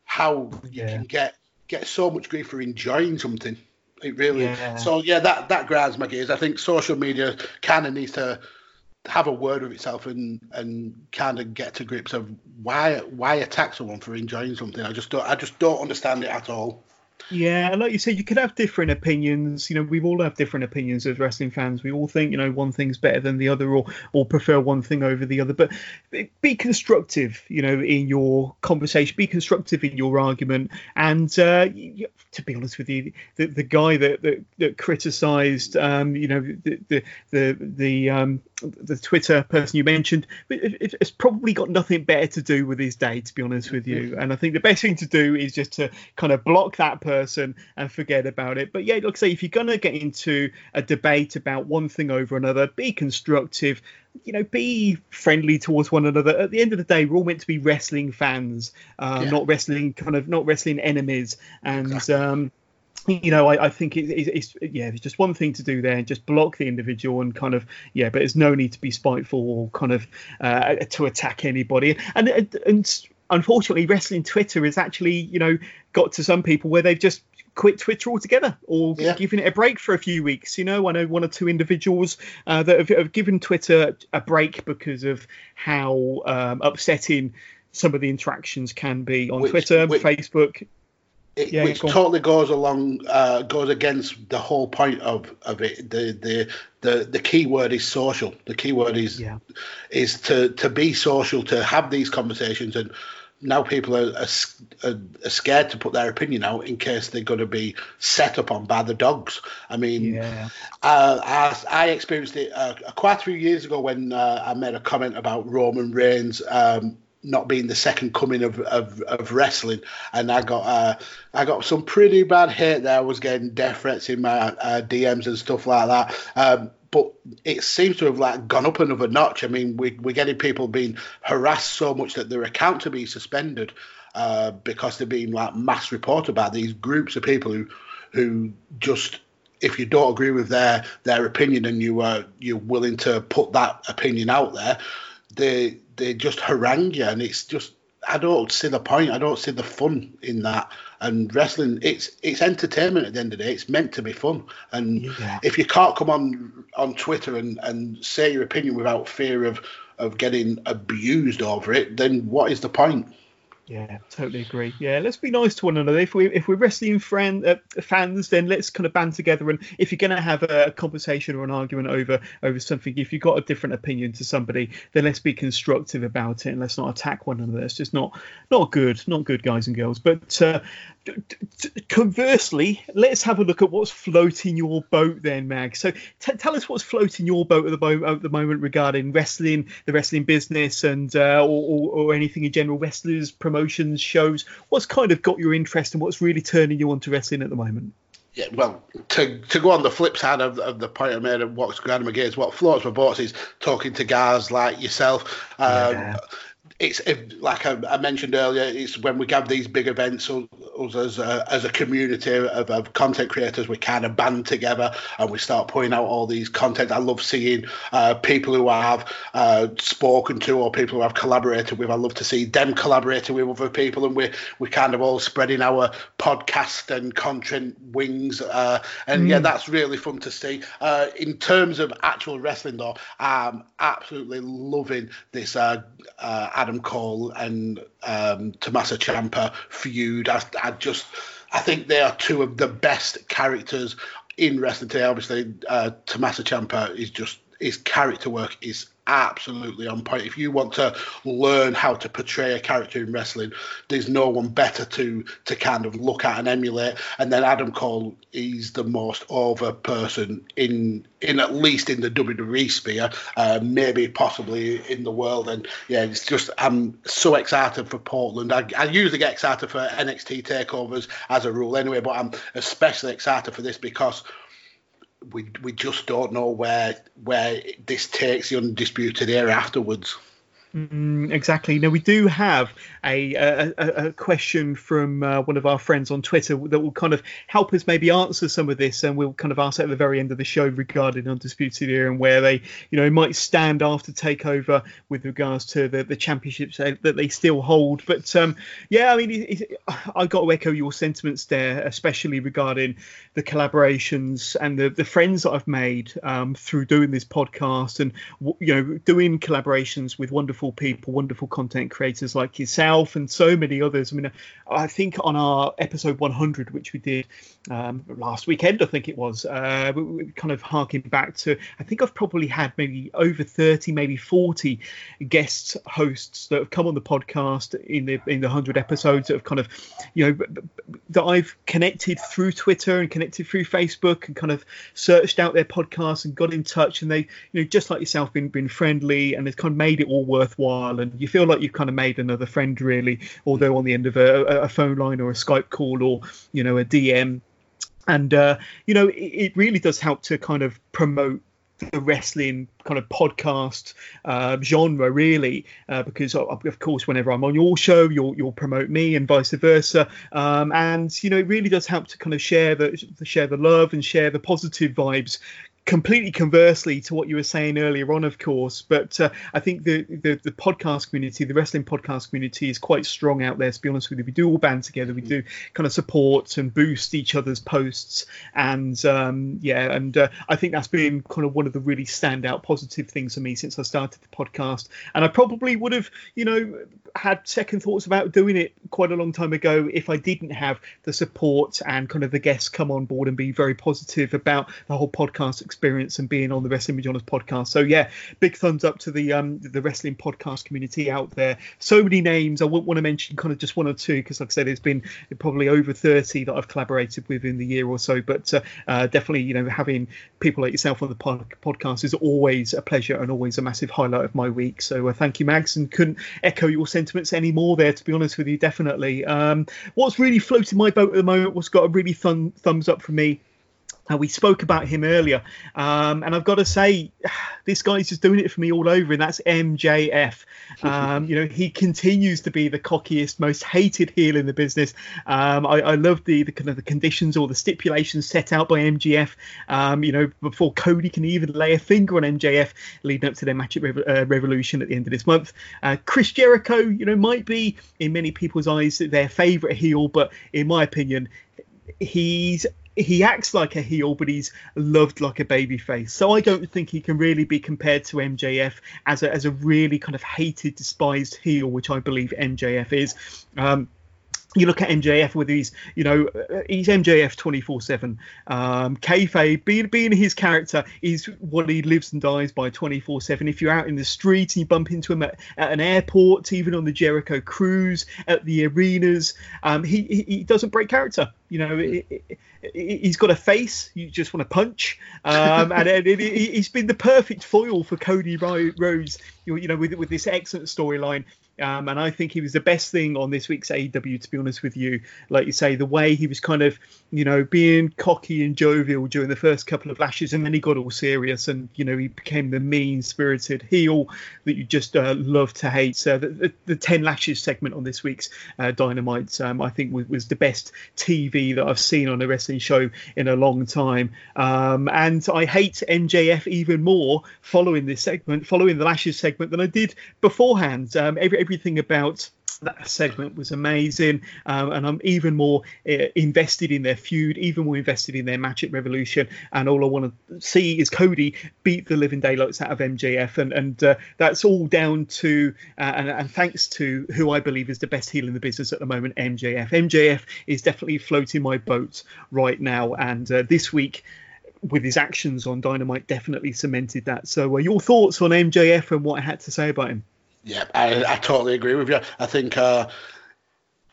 how yeah. you can get get so much grief for enjoying something. It really. Yeah. So yeah, that that grinds my gears. I think social media kind of needs to have a word with itself and and kind of get to grips of why why attack someone for enjoying something. I just don't I just don't understand it at all. Yeah, like you said, you could have different opinions. You know, we all have different opinions as wrestling fans. We all think, you know, one thing's better than the other, or or prefer one thing over the other. But be constructive, you know, in your conversation. Be constructive in your argument. And uh, to be honest with you, the, the guy that that, that criticised, um, you know, the the the, the um, the Twitter person you mentioned, it's probably got nothing better to do with his day, to be honest with you. And I think the best thing to do is just to kind of block that person and forget about it. But yeah, like I say, if you're going to get into a debate about one thing over another, be constructive. You know, be friendly towards one another. At the end of the day, we're all meant to be wrestling fans, uh, yeah. not wrestling kind of not wrestling enemies. And exactly. um, you know, I, I think it, it, it's yeah, there's just one thing to do there, and just block the individual and kind of yeah, but there's no need to be spiteful or kind of uh, to attack anybody. And and unfortunately, wrestling Twitter has actually you know got to some people where they've just quit Twitter altogether or yeah. given it a break for a few weeks. You know, I know one or two individuals uh, that have, have, given Twitter a break because of how um, upsetting some of the interactions can be on which, Twitter, which, Facebook. It, yeah, which totally goes along uh, goes against the whole point of, of it. The the the the key word is social. The key word is yeah. is to to be social, to have these conversations, and now people are, are, are, scared to put their opinion out in case they're going to be set up on by the dogs. I mean, yeah. uh, I, I, experienced it uh, quite a few years ago when uh, I made a comment about Roman Reigns um, not being the second coming of, of, of wrestling, and I got uh, I got some pretty bad hate there. I was getting death threats in my uh, DMs and stuff like that. Um, but it seems to have like gone up another notch. I mean, we, we're getting people being harassed so much that their account to be suspended uh, because they're being like mass reported by these groups of people who who just if you don't agree with their their opinion and you are you're willing to put that opinion out there, they they just harangue you, and it's just I don't see the point. I don't see the fun in that. And wrestling, it's it's entertainment at the end of the day. It's meant to be fun. And yeah. if you can't come on on Twitter and, and say your opinion without fear of of getting abused over it, then what is the point? Yeah, totally agree. Yeah, let's be nice to one another. If we if we're wrestling friend uh, fans, then let's kind of band together. And if you're going to have a, conversation or an argument over over something, if you've got a different opinion to somebody, then let's be constructive about it and let's not attack one another. It's just not not good, not good, guys and girls. But uh, conversely, let's have a look at what's floating your boat then, Mag. So t- tell us what's floating your boat at the, mo- at the moment regarding wrestling, the wrestling business, and uh, or, or, or, anything in general, wrestlers, promotions, shows. What's kind of got your interest and what's really turning you on to wrestling at the moment? Yeah, well, to to go on the flip side of, of the point I made of what's going on against what floats my boats is talking to guys like yourself. Um, yeah it's like I, I, mentioned earlier, it's when we have these big events, us as a, as a community of, of, content creators, we kind of band together and we start putting out all these content. I love seeing uh, people who I've uh, spoken to or people who I've collaborated with. I love to see them collaborating with other people, and we we kind of all spreading our podcast and content wings. Uh, and mm. yeah, that's really fun to see. Uh, in terms of actual wrestling, though, I'm absolutely loving this uh, uh, Adam Cole and um, Tommaso Ciampa feud. I, I just I think they are two of the best characters in wrestling today. Obviously, uh, Tommaso Ciampa is just his character work is absolutely on point. If you want to learn how to portray a character in wrestling, there's no one better to to kind of look at and emulate. And then Adam Cole is the most over person in in at least in the WWE sphere, uh, maybe possibly in the world. And yeah, it's just I'm so excited for Portland. I, I usually get excited for NXT takeovers as a rule anyway, but I'm especially excited for this because we we just don't know where where this takes the undisputed era afterwards. Mm, exactly. Now we do have a, a, a question from uh, one of our friends on Twitter that will kind of help us maybe answer some of this, and we'll kind of ask at the very end of the show regarding undisputed era and where they, you know, might stand after takeover with regards to the, the championships that they still hold. But um, yeah, I mean, it, it, I got to echo your sentiments there, especially regarding the collaborations and the, the friends that I've made um, through doing this podcast and you know doing collaborations with wonderful wonderful people, wonderful content creators like yourself and so many others. I mean, I think on our episode 100, which we did um, last weekend, I think it was, uh, kind of harking back to, I think I've probably had maybe over 30, maybe 40 guest hosts that have come on the podcast in the in the 100 episodes that have kind of, you know, that I've connected through Twitter and connected through Facebook and kind of searched out their podcasts and got in touch and they, you know, just like yourself, been been friendly and it's kind of made it all worth worthwhile and you feel like you've kind of made another friend really although on the end of a, a phone line or a skype call or you know a dm and uh, you know it, it really does help to kind of promote the wrestling kind of podcast uh, genre, really, uh, because of, of, course, whenever I'm on your show, you'll you'll promote me and vice versa, um, and you know it really does help to kind of share the share the love and share the positive vibes completely conversely to what you were saying earlier on, of course. But uh, I think the, the, the podcast community, the wrestling podcast community, is quite strong out there. To be honest with you, we do all band together. We do kind of support and boost each other's posts, and um, yeah, and uh, I think that's been kind of one of the really standout positive things for me since I started the podcast. And I probably would have, you know, had second thoughts about doing it quite a long time ago if I didn't have the support and kind of the guests come on board and be very positive about the whole podcast experience and being on the Wrestling with Johners podcast. So yeah, big thumbs up to the um the wrestling podcast community out there. So many names. I wouldn't want to mention kind of just one or two because like I said, it's been probably over 30 that I've collaborated with in the year or so. But uh, uh, definitely, you know, having people like yourself on the pod- podcast is always a pleasure and always a massive highlight of my week. So uh, thank you, Mags, and couldn't echo your sentiments anymore there. To be honest with you, definitely. Um, what's really floating my boat at the moment? What's got a really fun thumbs up for me? We spoke about him earlier, um, and I've got to say, this guy's just doing it for me all over, and that's MJF. Um, you know, he continues to be the cockiest, most hated heel in the business. Um, I, I, love the, the kind of the conditions or the stipulations set out by MJF. Um, you know, before Cody can even lay a finger on MJF, leading up to their match at Re- uh, Revolution at the end of this month. Uh, Chris Jericho, you know, might be in many people's eyes their favourite heel, but in my opinion, he's he acts like a heel, but he's loved like a baby face. So I don't think he can really be compared to MJF as a as a really kind of hated, despised heel, which I believe MJF is. Um, you look at MJF with his, you know, he's MJF 24 7. Um, kayfabe, being, being his character, is what he lives and dies by 24 7. If you're out in the street and you bump into him at, at an airport, even on the Jericho cruise, at the arenas, um, he, he, he doesn't break character. You know, he's got a face you just want to punch, um, and, and he's been the perfect foil for Cody Rhodes. You know, with with this excellent storyline. Um, and I think he was the best thing on this week's AEW, to be honest with you. Like you say, the way he was kind of, you know, being cocky and jovial during the first couple of lashes, and then he got all serious, and you know, he became the mean-spirited heel that you just uh, love to hate. So the, the, the, ten lashes segment on this week's uh, Dynamite, um, I think, was, was, the best TV that I've seen on a wrestling show in a long time. Um, and I hate MJF even more following this segment, following the lashes segment, than I did beforehand. Um, every, every everything about that segment was amazing, um, and I'm even more uh, invested in their feud, even more invested in their match at Revolution. And all I want to see is Cody beat the living daylights out of MJF, and and uh, that's all down to uh, and, and, thanks to who I believe is the best heel in the business at the moment, MJF. MJF is definitely floating my boat right now, and uh, this week with his actions on Dynamite definitely cemented that. So, uh, your thoughts on MJF and what I had to say about him? Yeah, I, I totally agree with you. I think uh,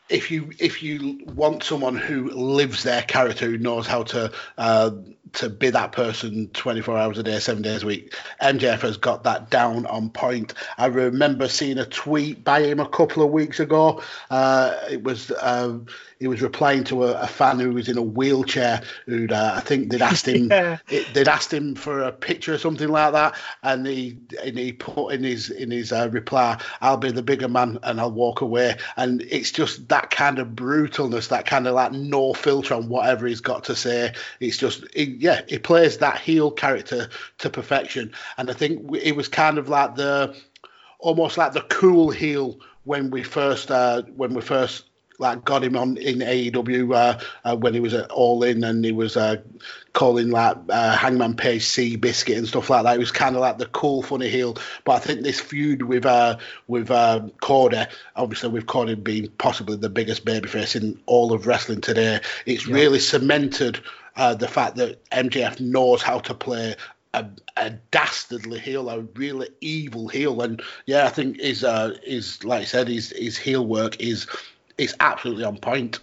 if you if you want someone who lives their character, who knows how to uh, to be that person 24 hours a day, seven days a week, MJF has got that down on point. I remember seeing a tweet by him a couple of weeks ago. Uh, it was. Uh, he was replying to a, a, fan who was in a wheelchair who'd uh, I think they'd asked him yeah. it, they'd asked him for a picture or something like that, and he and he put in his in his uh, reply, "I'll be the bigger man and I'll walk away." And it's just that kind of brutalness, that kind of like no filter on whatever he's got to say. It's just it, yeah, he plays that heel character to perfection, and I think it was kind of like the almost like the cool heel when we first uh, when we first like got him on in AEW uh, uh, when he was at All In and he was uh, calling like uh, Hangman Page Seabiscuit and stuff like that. It was kind of like the cool, funny heel. But I think this feud with uh, with uh, Cody, obviously with Cody being possibly the biggest babyface in all of wrestling today, it's yeah. really cemented uh, the fact that MJF knows how to play a, a, dastardly heel, a really evil heel, and yeah, I think his uh, his like I said, his his heel work is it's absolutely on point.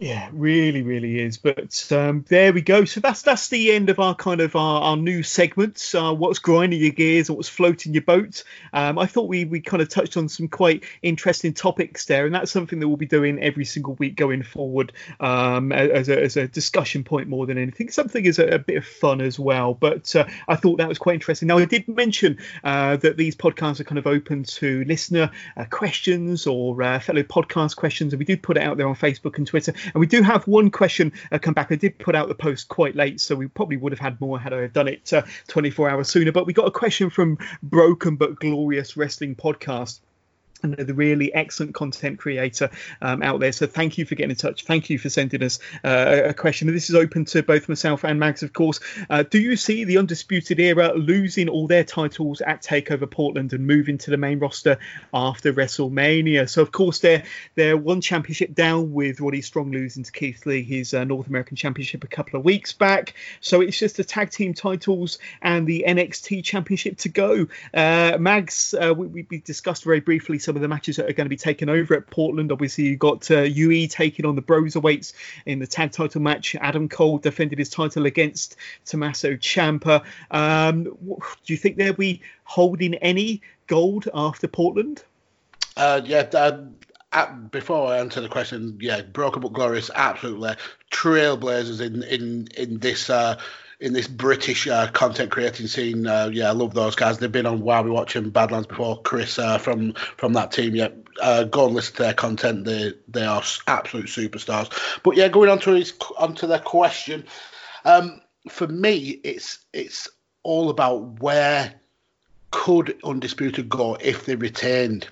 Yeah, really, really is. But um, there we go. So that's that's the end of our kind of our, our new segments. Uh, what's grinding your gears what's floating your boat. Um, I thought we we kind of touched on some quite interesting topics there, and that's something that we'll be doing every single week going forward um, as, a, as a discussion point more than anything. Something is a, a bit of fun as well. But uh, I thought that was quite interesting. Now I did mention uh, that these podcasts are kind of open to listener uh, questions or uh, fellow podcast questions, and we do put it out there on Facebook and Twitter. And we do have one question uh, come back. I did put out the post quite late, so we probably would have had more had I done it uh, 24 hours sooner. But we got a question from Broken but Glorious Wrestling Podcast and the really excellent content creator um, out there. So thank you for getting in touch. Thank you for sending us uh, a question. And this is open to both myself and Mags, of course. Uh, do you see the Undisputed Era losing all their titles at Takeover Portland and moving to the main roster after WrestleMania? So of course they're they're one championship down with Roddy Strong losing to Keith Lee his uh, North American Championship a couple of weeks back. So it's just the tag team titles and the NXT Championship to go. Uh, Mags, uh, we, we discussed very briefly. Some of the matches that are going to be taken over at Portland. Obviously, you got uh, UE taking on the Broserweights in the tag title match. Adam Cole defended his title against Tommaso Ciampa. Um, do you think they'll be holding any gold after Portland? Uh, yeah, uh, before I answer the question, yeah, Broken but Glorious, absolutely trailblazers in in in this uh, in this British uh, content creating scene. Uh, yeah, I love those guys. They've been on While We Watching Badlands before. Chris uh, from from that team. Yeah, uh, go and listen to their content. They they are absolute superstars. But yeah, going on to his onto their question. Um, for me, it's it's all about where could undisputed go if they retained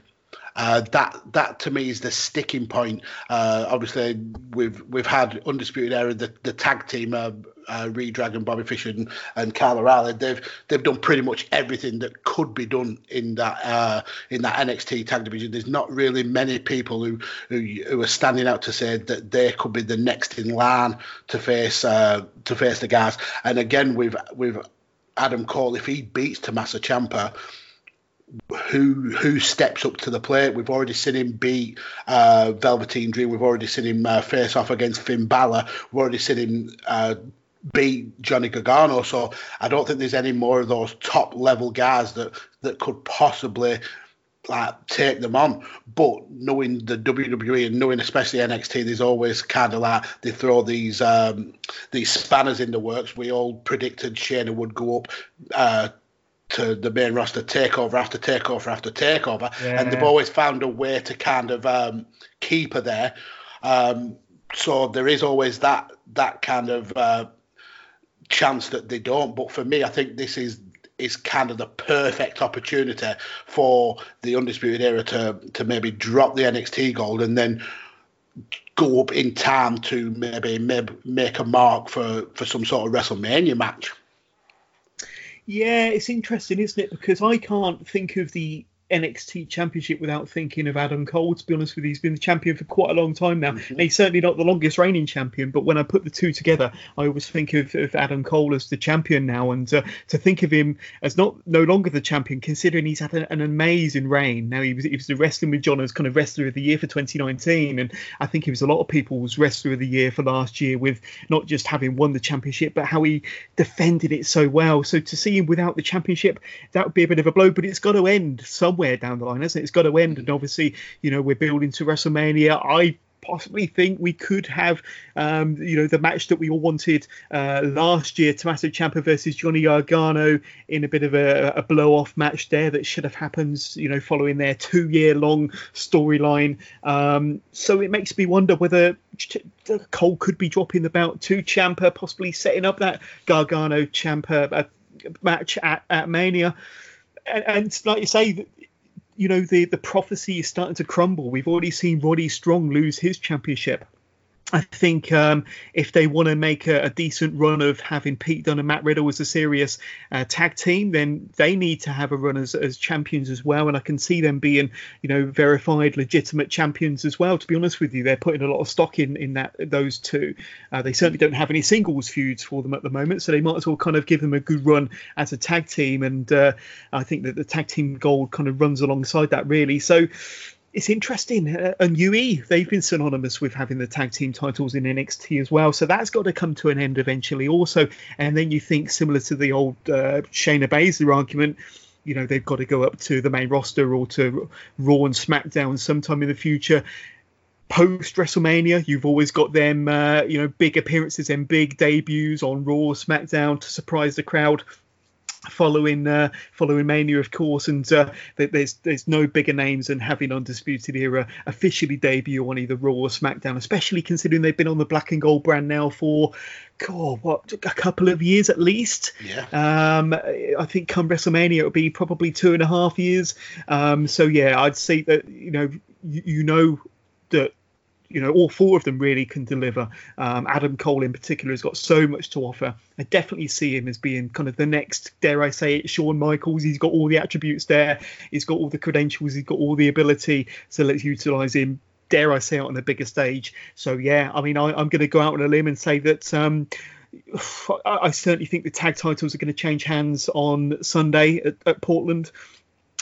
Uh, that that to me is the sticking point. Uh, obviously, we've we've had undisputed era the, the tag team. Uh, uh, Dragon, Bobby Fish, and, and Kyle O'Reilly, they've they've done pretty much everything that could be done in that uh, in that NXT tag division. There's not really many people who, who who are standing out to say that they could be the next in line to face uh, to face the guys. And again, with with Adam Cole, if he beats Tommaso Ciampa, who who steps up to the plate. We've already seen him beat uh, Velveteen Dream. We've already seen him uh, face off against Finn Balor. We've already seen him uh, beat Johnny Gargano. So I don't think there's any more of those top level guys that that could possibly like take them on. But knowing the WWE and knowing especially NXT, there's always kind of like they throw these um, these spanners in the works. We all predicted Shayna would go up. Uh, to the main roster takeover after takeover after takeover, yeah. and they've always found a way to kind of um, keep her there. Um, so there is always that that kind of uh, chance that they don't. But for me, I think this is is kind of the perfect opportunity for the undisputed era to to maybe drop the NXT gold and then go up in time to maybe, maybe make a mark for for some sort of WrestleMania match. Yeah, it's interesting, isn't it? Because I can't think of the NXT Championship without thinking of Adam Cole. To be honest with you, he's been the champion for quite a long time now. Mm-hmm. He's certainly not the longest reigning champion, but when I put the two together, I always think of, of Adam Cole as the champion now, and uh, to think of him as not no longer the champion, considering he's had an, an amazing reign. Now he was he was the wrestling with Johners kind of wrestler of the year for 2019, and I think he was a lot of people's wrestler of the year for last year with not just having won the championship, but how he defended it so well. So to see him without the championship, that would be a bit of a blow, but it's got to end some somewhere down the line, hasn't it? It's got to end, and obviously, you know, we're building to WrestleMania. I possibly think we could have, um, you know, the match that we all wanted uh, last year, Tommaso Ciampa versus Johnny Gargano, in a bit of a, a blow-off match there that should have happened, you know, following their two-year-long storyline. Um, so it makes me wonder whether Cole could be dropping the belt to Ciampa, possibly setting up that Gargano Ciampa uh, match at, at Mania. And, and, like you say, you know the the prophecy is starting to crumble. We've already seen Roddy Strong lose his championship. I think um, if they want to make a, a, decent run of having Pete Dunne and Matt Riddle as a serious uh, tag team, then they need to have a run as, as champions as well. And I can see them being, you know, verified, legitimate champions as well. To be honest with you, they're putting a lot of stock in in that those two. Uh, they certainly don't have any singles feuds for them at the moment, so they might as well kind of give them a good run as a tag team. And uh, I think that the tag team gold kind of runs alongside that really. So it's interesting. Uh, and UE, they've been synonymous with having the tag team titles in NXT as well. So that's got to come to an end eventually, also. And then you think, similar to the old uh, Shayna Baszler argument, you know, they've got to go up to the main roster or to Raw and SmackDown sometime in the future. Post WrestleMania, you've always got them, uh, you know, big appearances and big debuts on Raw, SmackDown to surprise the crowd following uh, following Mania, of course, and uh, there's there's no bigger names than having Undisputed Era officially debut on either Raw or SmackDown, especially considering they've been on the Black and Gold brand now for God, what a couple of years at least. Yeah. Um, I think come WrestleMania it'll be probably two and a half years. Um, so yeah, I'd say that you know you, you know that you know, all four of them really can deliver. Um, Adam Cole, in particular, has got so much to offer. I definitely see him as being kind of the next, dare I say it, Shawn Michaels. He's got all the attributes there. He's got all the credentials. He's got all the ability. So let's utilize him. Dare I say it on the bigger stage? So yeah, I mean, I, am going to go out on a limb and say that. Um, I certainly think the tag titles are going to change hands on Sunday at, at Portland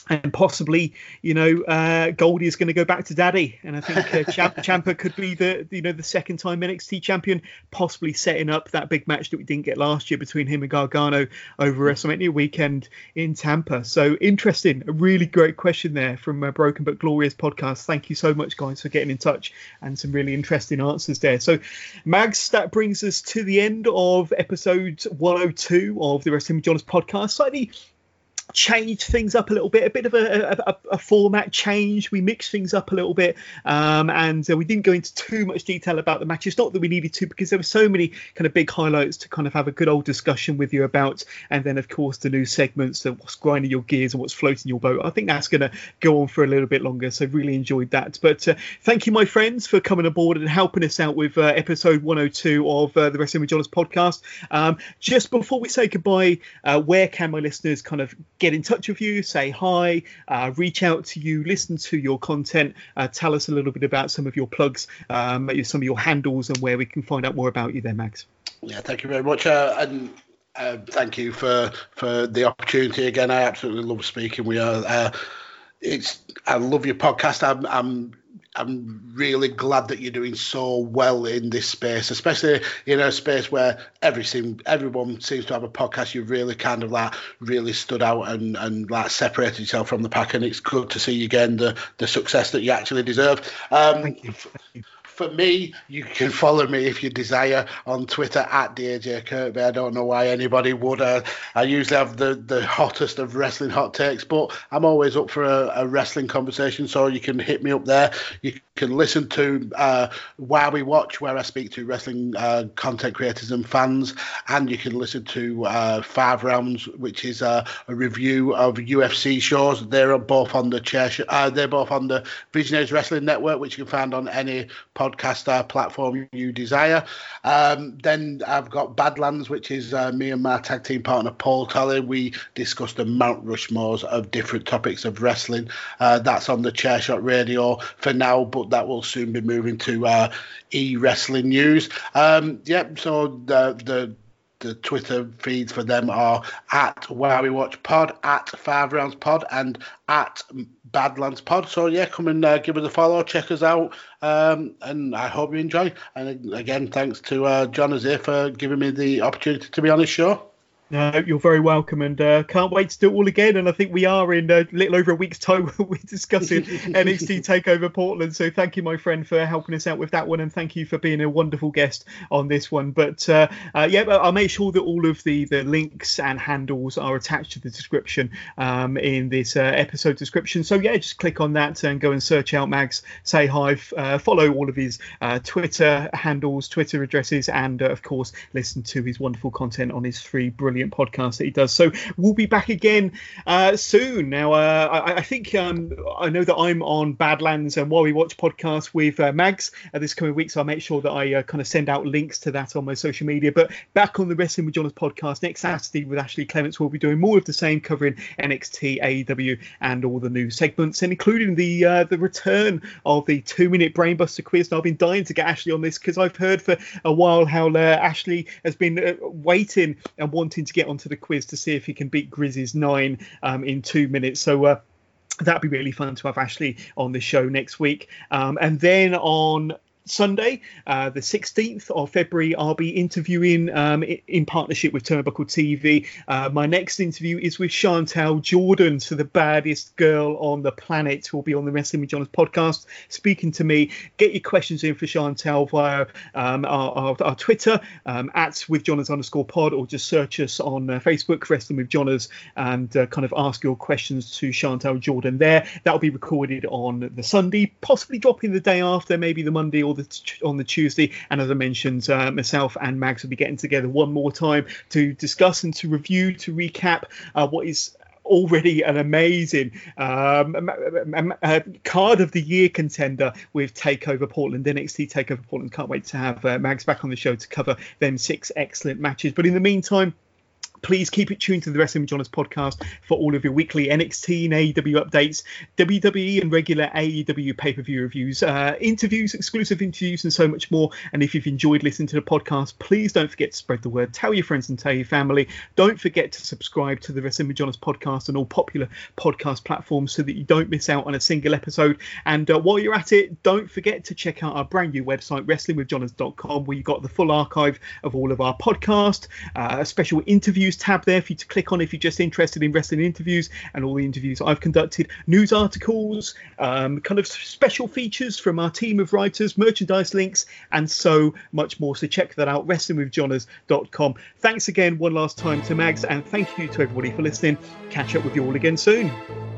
and possibly, you know, uh, Goldie is going to go back to Daddy, and I think uh, Champ- Ciampa could be the, you know, the second time NXT champion, possibly setting up that big match that we didn't get last year between him and Gargano over WrestleMania weekend in Tampa. So interesting, a really great question there from uh, Broken but Glorious podcast. Thank you so much, guys, for getting in touch and some really interesting answers there. So, Mags, that brings us to the end of episode 102 of the Wrestling John's podcast. Slightly changed things up a little bit, a bit of a, a, a format change. We mixed things up a little bit, um, and uh, we didn't go into too much detail about the matches. Not that we needed to, because there were so many kind of big highlights to kind of have a good old discussion with you about. And then, of course, the new segments of what's grinding your gears and what's floating your boat. I think that's going to go on for a little bit longer. So really enjoyed that. But uh, thank you, my friends, for coming aboard and helping us out with uh, episode 102 of uh, the Wrestling with Johners podcast. Um, just before we say goodbye, uh, where can my listeners kind of get in touch with you, say hi, uh, reach out to you, listen to your content, uh, tell us a little bit about some of your plugs, um, some of your handles, and where we can find out more about you there, Mags. Yeah, thank you very much. Uh, and uh, thank you for for the opportunity again. I absolutely love speaking We are. Uh, it's I love your podcast. I'm, I'm I'm really glad that you're doing so well in this space, especially in a space where every everyone seems to have a podcast. You've really kind of like really stood out and, and like separated yourself from the pack, and it's good to see you again the the success that you actually deserve. Um, Thank you. Thank you for me, you can follow me if you desire on Twitter at DJ Kirkby. I don't know why anybody would. Uh, I usually have the, the hottest of wrestling hot takes, but I'm always up for a, a wrestling conversation, so you can hit me up there. You can listen to uh, Why We Watch, where I speak to wrestling uh, content creators and fans, and you can listen to uh, Five Rounds, which is uh, a review of UFC shows. They're both on the chair. Sh- uh, they're both on the Visionaries Wrestling Network, which you can find on any podcast platform you desire. Um, then I've got Badlands, which is uh, me and my tag team partner Paul Tully. We discuss the Mount Rushmores of different topics of wrestling. Uh, that's on the Chairshot Radio for now, but that will soon be moving to uh, e wrestling news. Um, yep. So the the the Twitter feeds for them are at Why We Watch Pod, at Five Rounds Pod, and at Badlands Pod. So yeah, come and uh, give us a follow, check us out, um, and I hope you enjoy. And again, thanks to uh, Johners for giving me the opportunity to be on his show. No, you're very welcome, and uh, can't wait to do it all again. And I think we are in a little over a week's time. We're discussing NXT Takeover Portland. So thank you, my friend, for helping us out with that one, and thank you for being a wonderful guest on this one. But uh, uh, yeah, I'll make sure that all of the the links and handles are attached to the description um, in this uh, episode description. So yeah, just click on that and go and search out Mags. Say hi, uh, follow all of his uh, Twitter handles, Twitter addresses, and of course, listen to his wonderful content on his three brilliant brilliant podcast that he does. So we'll be back again uh, soon. Now, uh, I, I, think um, I know that I'm on Badlands and Why We Watch podcast with uh, Mags uh, this coming week, so I'll make sure that I uh, kind of send out links to that on my social media. But back on the Wrestling with Johners podcast next Saturday with Ashley Clements, we'll be doing more of the same, covering NXT, AEW, and all the new segments, and including the uh, the return of the two minute brainbuster quiz. And I've been dying to get Ashley on this because I've heard for a while how Ashley has been waiting and wanting to get onto the quiz to see if he can beat Grizz's nine um, in two minutes. So. Uh, that'd be really fun to have Ashley on the show next week. Um, and then on Sunday, uh, the 16th of February, I'll be interviewing um, in partnership with Turnbuckle TV. Uh, my next interview is with Chantel Jordan, so the baddest girl on the planet, will be on the Wrestling with Johners podcast, speaking to me. Get your questions in for Chantel via um, our, our, our, Twitter um, at with Johners underscore pod, or just search us on uh, Facebook, Wrestling with Johners, and uh, kind of ask your questions to Chantel Jordan there. That'll be recorded on the Sunday, possibly dropping the day after, maybe the Monday or the on the Tuesday. And as I mentioned, uh, myself and Mags will be getting together one more time to discuss and to review, to recap uh, what is already an amazing um, uh, card of the year contender with Takeover Portland, NXT Takeover Portland. Can't wait to have uh, Mags back on the show to cover them six excellent matches. But in the meantime, Please keep it tuned to the Wrestling with Johners podcast for all of your weekly NXT and AEW updates, WWE and regular AEW pay per view reviews, uh, interviews, exclusive interviews, and so much more. And if you've enjoyed listening to the podcast, please don't forget to spread the word. Tell your friends and tell your family. Don't forget to subscribe to the Wrestling with Johners podcast on all popular podcast platforms so that you don't miss out on a single episode. And uh, while you're at it, don't forget to check out our brand new website, wrestlingwithjohners.com, where you've got the full archive of all of our podcast, uh, special interviews tab there for you to click on if you're just interested in wrestling interviews and all the interviews I've conducted, news articles, um, kind of special features from our team of writers, merchandise links, and so much more. So check that out, wrestlingwithjohners.com. Thanks again one last time to Mags, and thank you to everybody for listening. Catch up with you all again soon.